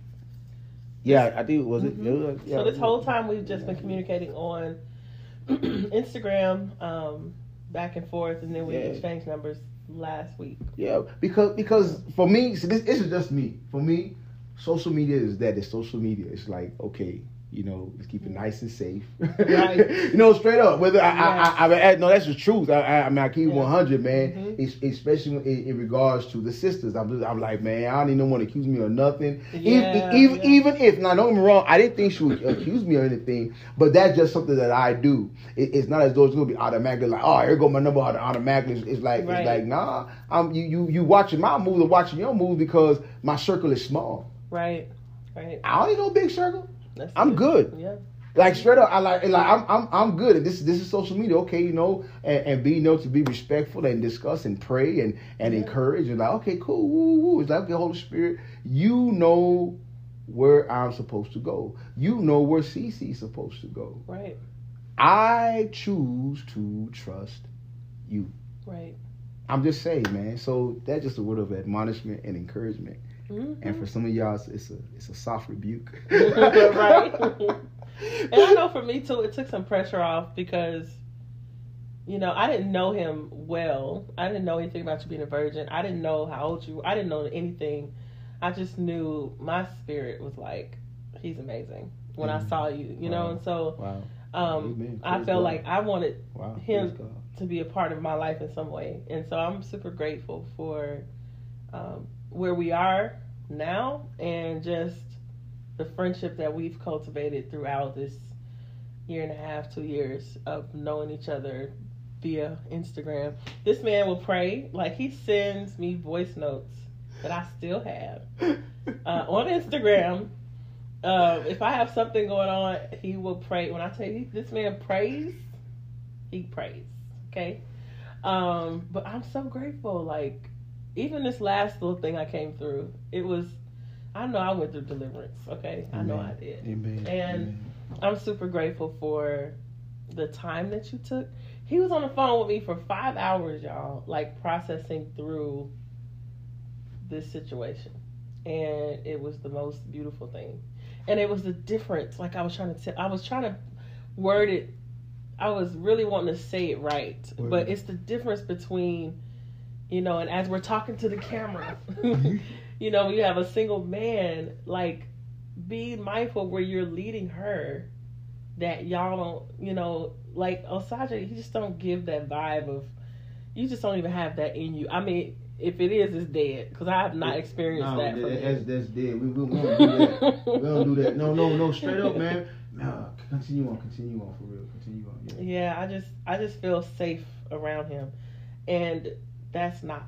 Yeah, I think it was it. Mhm. it was- yeah, so this whole time we've just been communicating on Instagram, um, back and forth, and then we Yeah. exchanged numbers last week. Yeah, because because for me, so this, this is just me. For me, social media is that. It's social media. It's like okay, you know, let's keep it nice and safe. Right. you know, straight up. Whether I. I, I, I, no, that's the truth. I, I, I mean, I keep Yeah. one hundred, man. Mhm. Es- Especially in, in regards to the sisters. I'm I'm like, man, I don't even want to accuse me of nothing. Yeah, even even, yeah. even if now, don't get me wrong, I didn't think she would accuse me of anything, but that's just something that I do. It, it's not as though it's gonna be automatically like, oh, here go my number automatically. It's, it's like Right. it's like, nah, I'm you you you watching my moves or watching your moves because my circle is small. Right, right. I don't need no big circle. That's I'm it. good. Yeah, Like straight up, I like like I'm I'm I'm good. And this this is social media, okay, you know, and, and being able to be respectful and discuss and pray and and Yeah. encourage and like, okay, cool, woo, woo. It's like the Holy Spirit, you know where I'm supposed to go. You know where CC's supposed to go. right, I choose to trust you. right. I'm just saying, man. So that's just a word of admonishment and encouragement. Mhm. And for some of y'all, it's, it's a it's a soft rebuke. right. and I know for me too, it took some pressure off because, you know, I didn't know him well. I didn't know anything about you being a virgin. I didn't know how old you. I didn't know anything. I just knew my spirit was like, he's amazing when I Mhm. saw you. You know, and so Wow. um, I felt God. like I wanted Wow. him- to be a part of my life in some way. And so I'm super grateful for um, where we are now and just the friendship that we've cultivated throughout this year and a half, two years of knowing each other via Instagram. This man will pray, like he sends me voice notes that I still have uh, on Instagram. Uh, if I have something going on, he will pray. When I tell you this man prays, he prays. Okay. Um, but I'm so grateful. Like, even this last little thing I came through, it was I know I went through deliverance, okay? I know I did. Amen. And- Amen. I'm super grateful for the time that you took. He was on the phone with me for five hours, y'all, like processing through this situation. And it was the most beautiful thing. And it was the difference, like I was trying to tell I was trying to word it I was really wanting to say it right. Word But it's the difference between you know, and as we're talking to the camera, mm-hmm. you know, you have a single man, like be mindful where you're leading her that y'all don't you know like Osagie he just don't give that vibe of you just don't even have that in you I mean if it is it's dead because I have not experienced No, that that- that's that's dead. We, we, we don't do that. we don't do that. No, no, no. Straight up, man. No, continue on. Continue on for real. Continue on. Yeah. yeah I just I just feel safe around him and that's not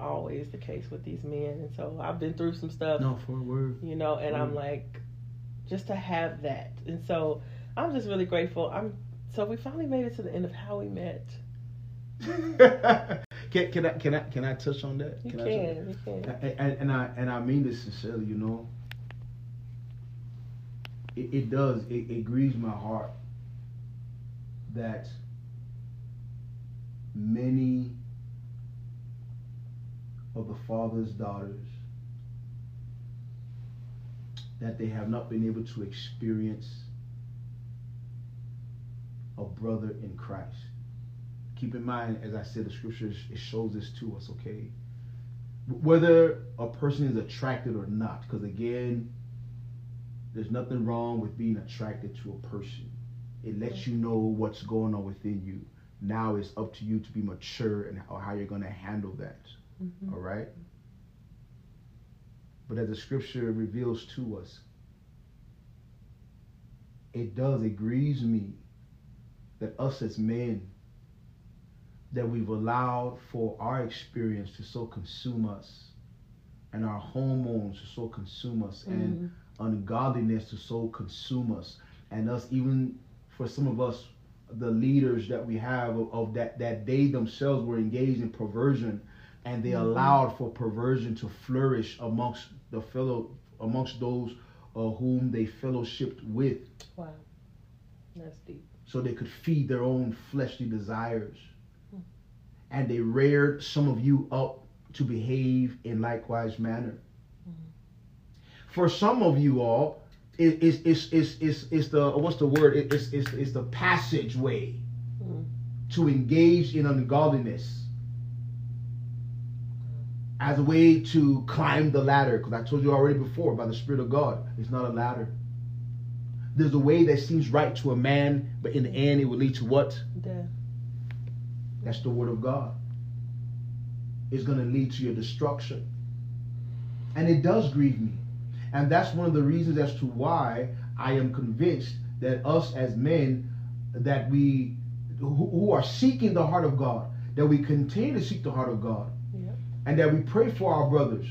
always the case with these men and so I've been through some stuff No, for a word. you know and i'm Mm. like just to have that and so i'm just really grateful i'm so we finally made it to the end of how we met can, can I can I can I touch on that? You can, can, I you can. and, and, and I and I mean this sincerely, you know. It, it does. It, it grieves my heart that many of the father's daughters that they have not been able to experience a brother in Christ. Keep in mind, as I said, the scriptures it shows this to us, okay? Whether a person is attracted or not, because again, there's nothing wrong with being attracted to a person. It lets you know what's going on within you. Now it's up to you to be mature and how, you're going to handle that. Mhm. All right? But as the scripture reveals to us, it does, it grieves me that us as men, that we've allowed for our experience to so consume us and our hormones to so consume us and Mhm. ungodliness to so consume us and us even for some of us the leaders that we have of, of that that they themselves were engaged in perversion and they Mhm. allowed for perversion to flourish amongst the fellow amongst those uh, whom they fellowshipped with Wow. That's deep. so they could feed their own fleshly desires Hmm. and they reared some of you up to behave in likewise manner for some of you all, it, it's, it's, it's, it's, it's the what's the word? It, it's, it's, it's the passageway Mm. to engage in ungodliness as a way to climb the ladder. Because I told you already before by the Spirit of God, it's not a ladder. There's a way that seems right to a man, but in the end, it will lead to what? Death. That's the word of God. It's going to lead to your destruction. And it does grieve me. And that's one of the reasons as to why I am convinced that us as men, that we who, who are seeking the heart of God, that we continue to seek the heart of God. And that we pray for our brothers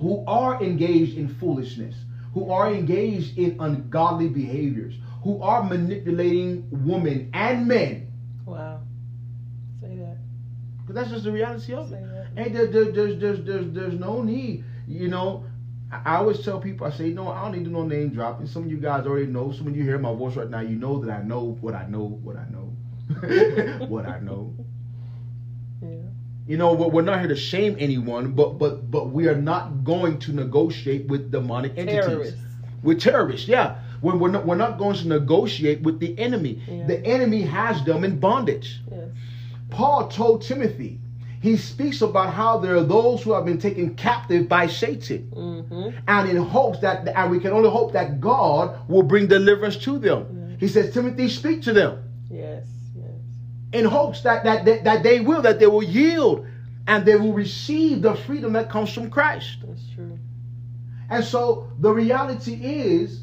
who are engaged in foolishness, who are engaged in ungodly behaviors, who are manipulating women and men. Wow. Say that. Because that's just the reality of it. And there, there, there's, there's, there's, there's no need. You know, I always tell people, I say, no, I don't need to know name dropping. Some of you guys already know. Some of you hear my voice right now, you know that I know what I know, what I know, what I know. You know, we're we're not here to shame anyone, but but but we are not going to negotiate with demonic entities. Terrorists. With terrorists, yeah. We're, we're, not, we're not going to negotiate with the enemy. Yeah. The enemy has them in bondage. Yes. Paul told Timothy, he speaks about how there are those who have been taken captive by Satan. Mm-hmm. And in hopes that, and we can only hope that God will bring deliverance to them. He says, Timothy, speak to them Yes. In hopes that, that, that, that they will, that they will yield and they will receive the freedom that comes from Christ. That's true. And so the reality is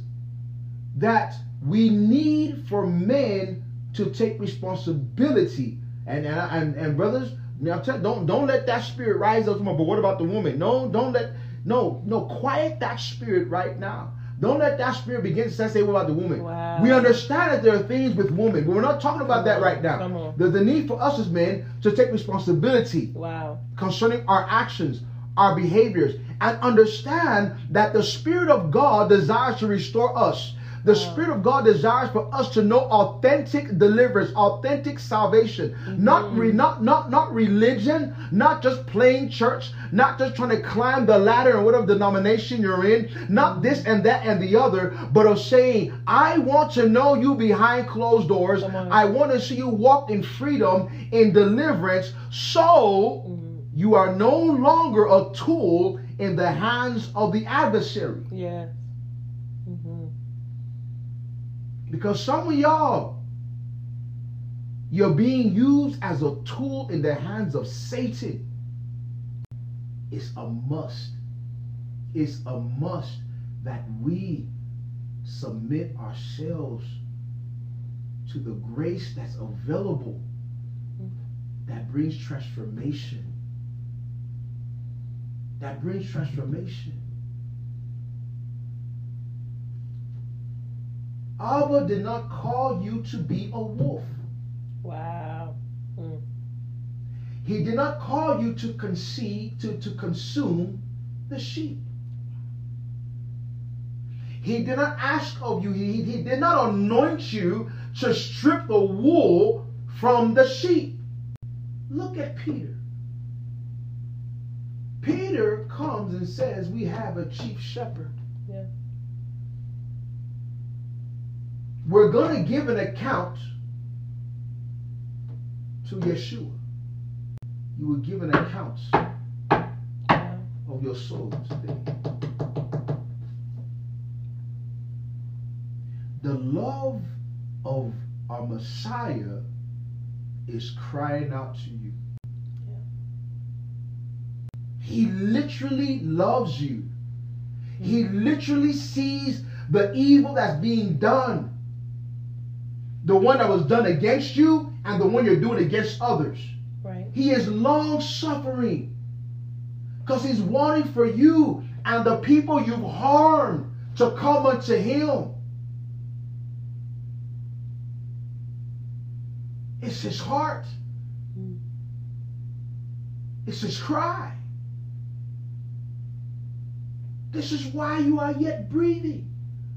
that we need for men to take responsibility. And and and, and brothers, now tell, don't don't let that spirit rise up. But what about the woman? No, don't let no no quiet that spirit right now. Don't let that spirit begin to say what about the woman. Wow. We understand that there are things with women, but we're not talking about that right now. There's the need for us as men to take responsibility Wow. concerning our actions, our behaviors, and understand that the Spirit of God desires to restore us. The Wow. Spirit of God desires for us to know authentic deliverance, authentic salvation, not re, not not not religion, not just plain church, not just trying to climb the ladder in whatever denomination you're in, not this and that and the other, but of saying, I want to know you behind closed doors. I want to see you walk in freedom, in deliverance, so Mhm. you are no longer a tool in the hands of the adversary. Yes. Mm-hmm. Because some of y'all, you're being used as a tool in the hands of Satan. It's a must. It's a must that we submit ourselves to the grace that's available that brings transformation. That brings transformation. Abba did not call you to be a wolf. Wow. Mm. He did not call you to conceive, to, to consume the sheep. He did not ask of you, he, he did not anoint you to strip the wool from the sheep. Look at Peter. Peter comes and says, We have a chief shepherd. Yeah. We're going to give an account to Yeshua. You will give an account of your soul today. The love of our Messiah is crying out to you. Yeah. He literally loves you. He literally sees the evil that's being done. The one that was done against you and the one you're doing against others. Right. He is long suffering because he's wanting for you and the people you've harmed to come unto him. It's his heart, Mm. it's his cry. This is why you are yet breathing,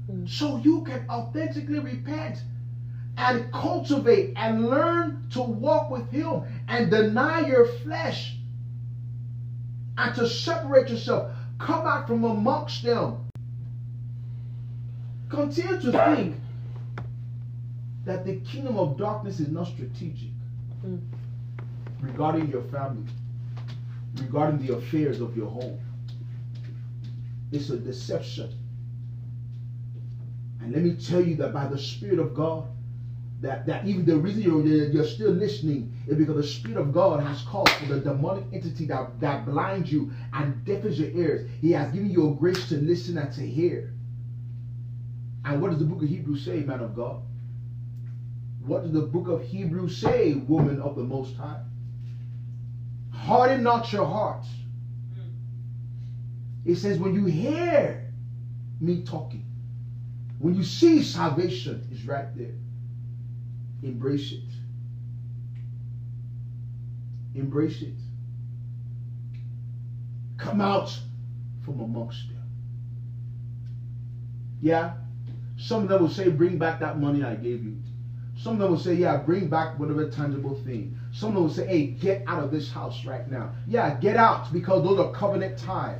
Mm. so you can authentically repent and cultivate and learn to walk with Him and deny your flesh and to separate yourself. Come out from amongst them. Continue to think that the kingdom of darkness is not strategic Mm. regarding your family, regarding the affairs of your home. It's a deception. And let me tell you that by the Spirit of God, that, that even the reason you're, you're still listening is because the Spirit of God has called for the demonic entity that, that blinds you and deafens your ears. He has given you a grace to listen and to hear. And what does the book of Hebrews say, man of God? What does the book of Hebrews say, woman of the Most High? Harden not your hearts. It says, when you hear me talking, when you see salvation is right there, embrace it. Embrace it. Come out from amongst them. Yeah? Some of them will say, bring back that money I gave you. Some of them will say, yeah, bring back whatever tangible thing. Some of them will say, hey, get out of this house right now. Yeah, get out because those are covenant ties.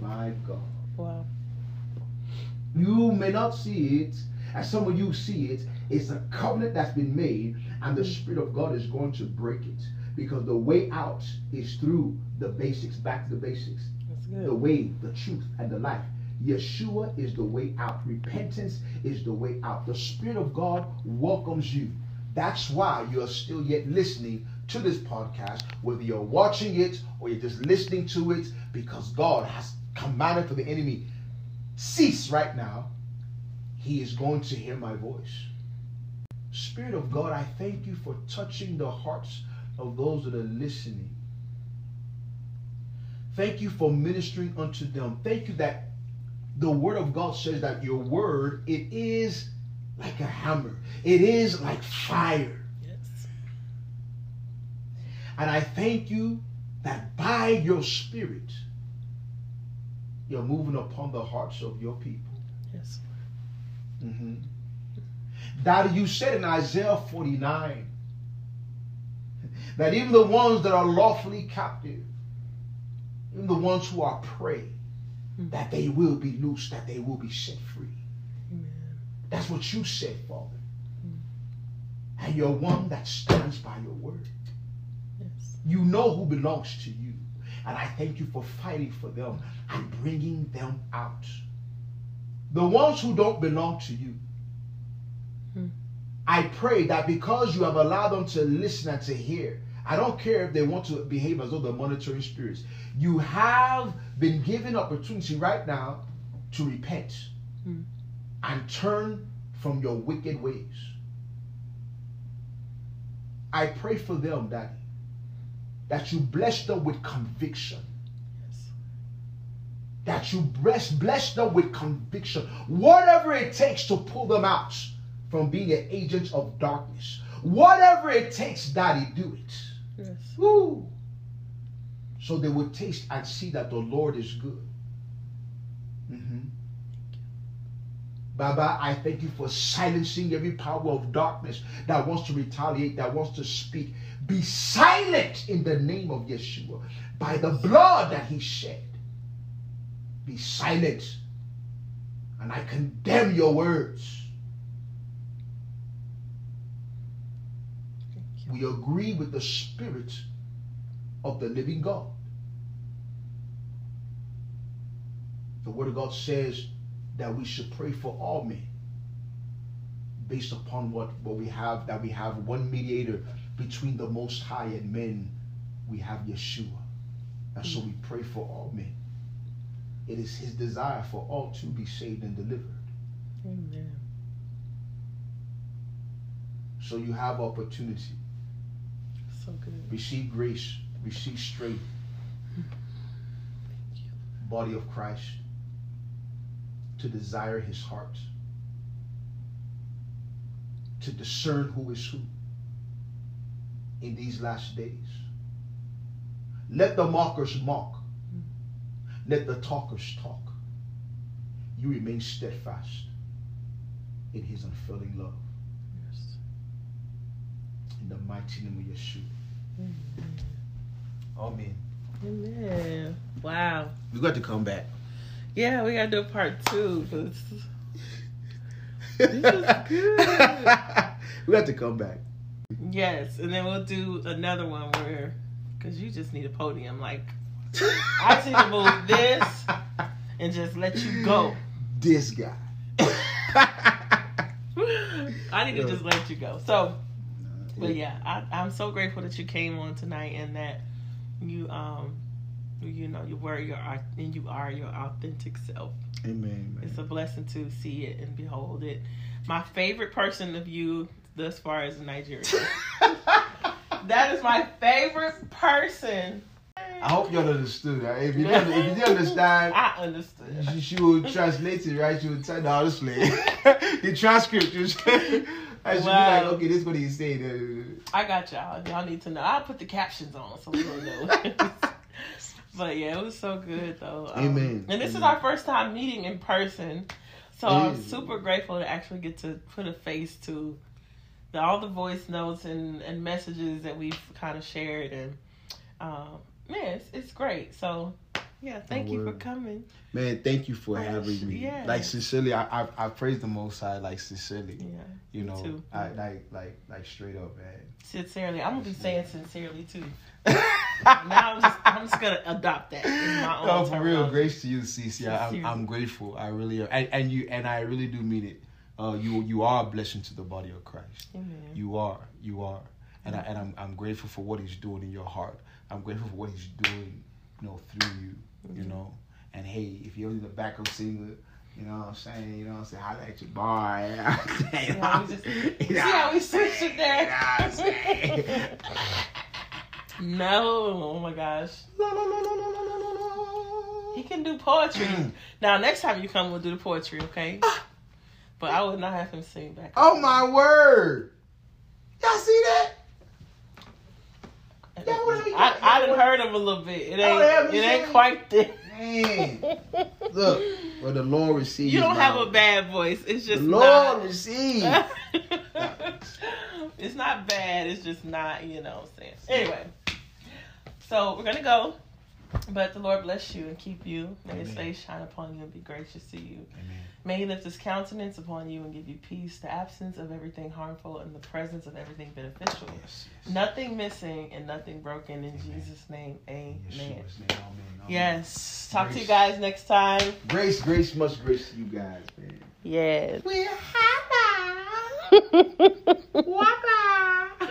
My God. Wow. You may not see it, as some of you see it. It's a covenant that's been made, and the Spirit of God is going to break it. Because the way out is through the basics, back to the basics. That's The way, the truth, and the life. Yeshua is the way out. Repentance is the way out. The Spirit of God welcomes you. That's why you're still yet listening to this podcast, whether you're watching it or you're just listening to it, because God has commanded for the enemy cease right now. He is going to hear my voice. Spirit of God, I thank you for touching the hearts of those that are listening. Thank you for ministering unto them. Thank you that the word of God says that your word it is like a hammer. It is like fire. Yes. And I thank you that by your spirit you're moving upon the hearts of your people. Yes. Mhm. Daddy, you said in Isaiah 49 that even the ones that are lawfully captive, even the ones who are prey, hmm. that they will be loose, that they will be set free. Amen. That's what you said, Father. Hmm. And you're one that stands by your word. Yes. You know who belongs to you. And I thank you for fighting for them and bringing them out. The ones who don't belong to you. I pray that because you have allowed them to listen and to hear, I don't care if they want to behave as though they're monitoring spirits. You have been given opportunity right now to repent Hmm. and turn from your wicked ways. I pray for them, Daddy, that you bless them with conviction. Yes. That you bless, bless them with conviction. Whatever it takes to pull them out from being an agent of darkness. Whatever it takes, Daddy, do it. Yes. Woo! So they would taste and see that the Lord is good. Mm-hmm. Baba, I thank you for silencing every power of darkness that wants to retaliate, that wants to speak. Be silent in the name of Yeshua by the blood that he shed. Be silent. And I condemn your words. We agree with the spirit of the living God. The Word of God says that we should pray for all men based upon what, what we have, that we have one mediator between the Most High and men. We have Yeshua. And so we pray for all men. It is His desire for all to be saved and delivered. Amen. So you have opportunity. So good. Receive grace. Receive strength. Body of Christ. To desire his heart. To discern who is who. In these last days. Let the mockers mock. Let the talkers talk. You remain steadfast in his unfailing love. Yes. In the mighty name of Yeshua. Mm-hmm. Amen. Amen. Wow. We got to come back. Yeah, we gotta do a part two. 'cause This is good. we got to come back. yes, and then we'll do another one where, because you just need a podium. Like, I just need to move this and just let you go. This guy. I need to just let you go. So, but yeah, I, I'm so grateful that you came on tonight and that you um you know you were your and you are your authentic self. Amen. It's a blessing to see it and behold it. My favorite person of you thus far is Nigeria. that is my favorite person. I hope y'all understood. Right? If you didn't, if you didn't understand, I understood. she, she would translate it, right? She would tell, no, honestly, the transcript. You I should Wow. be like, okay, this is what he's saying. I got y'all. Y'all need to know. I'll put the captions on so we don't know. but yeah, it was so good though. Um, Amen. And this is our first time meeting in person. So It I'm super grateful to actually get to put a face to the, all the voice notes and, and messages that we've kind of shared. And um, man, it's, it's great. So yeah, thank you for coming. Man, thank you for Oh, having me. yeah. Like sincerely, I, I I praise the Most High. Like sincerely, Yeah, you know, too. I like like like straight up, man. sincerely. I'm gonna be saying sincerely too. Now I'm just I'm just gonna adopt that. in my own No, for real, grace to you, Cece. I, I'm, I'm grateful. I really am, and, and you and I really do mean it. Uh, you you are a blessing to the body of Christ. Amen. You are, you are, and I, and I'm I'm grateful for what He's doing in your heart. I'm grateful for what He's doing, you know, through you. You Mhm. know, and hey, if you're the backup singer. You know what I'm saying? You know what I'm saying? Holla at your bar. You know what I'm saying? See how we just- You see how we switched it there? You know? No, oh my gosh. La, la, la, la, la, la, la, la. He can do poetry. Mm. now next time you come we'll do the poetry, okay? But I would not have him sing back. Oh my word! Y'all see that? I, I done heard him a little bit. It ain't it ain't quite there. Look, where the Lord receives. You don't have a bad voice. It's The just Lord not receives. it's not bad. It's just not, you know what I'm saying. Anyway, so we're gonna go. But the Lord bless you and keep you. May His face shine upon you and be gracious to you. Amen. May He lift His countenance upon you and give you peace, the absence of everything harmful and the presence of everything beneficial. Yes, yes. Nothing missing and nothing broken. In Amen. Jesus' name, amen. Yeshua's name, amen, amen. Yes. Talk to you guys next time. Grace, grace, much grace to you guys, man. Yes. We're happy. Waka.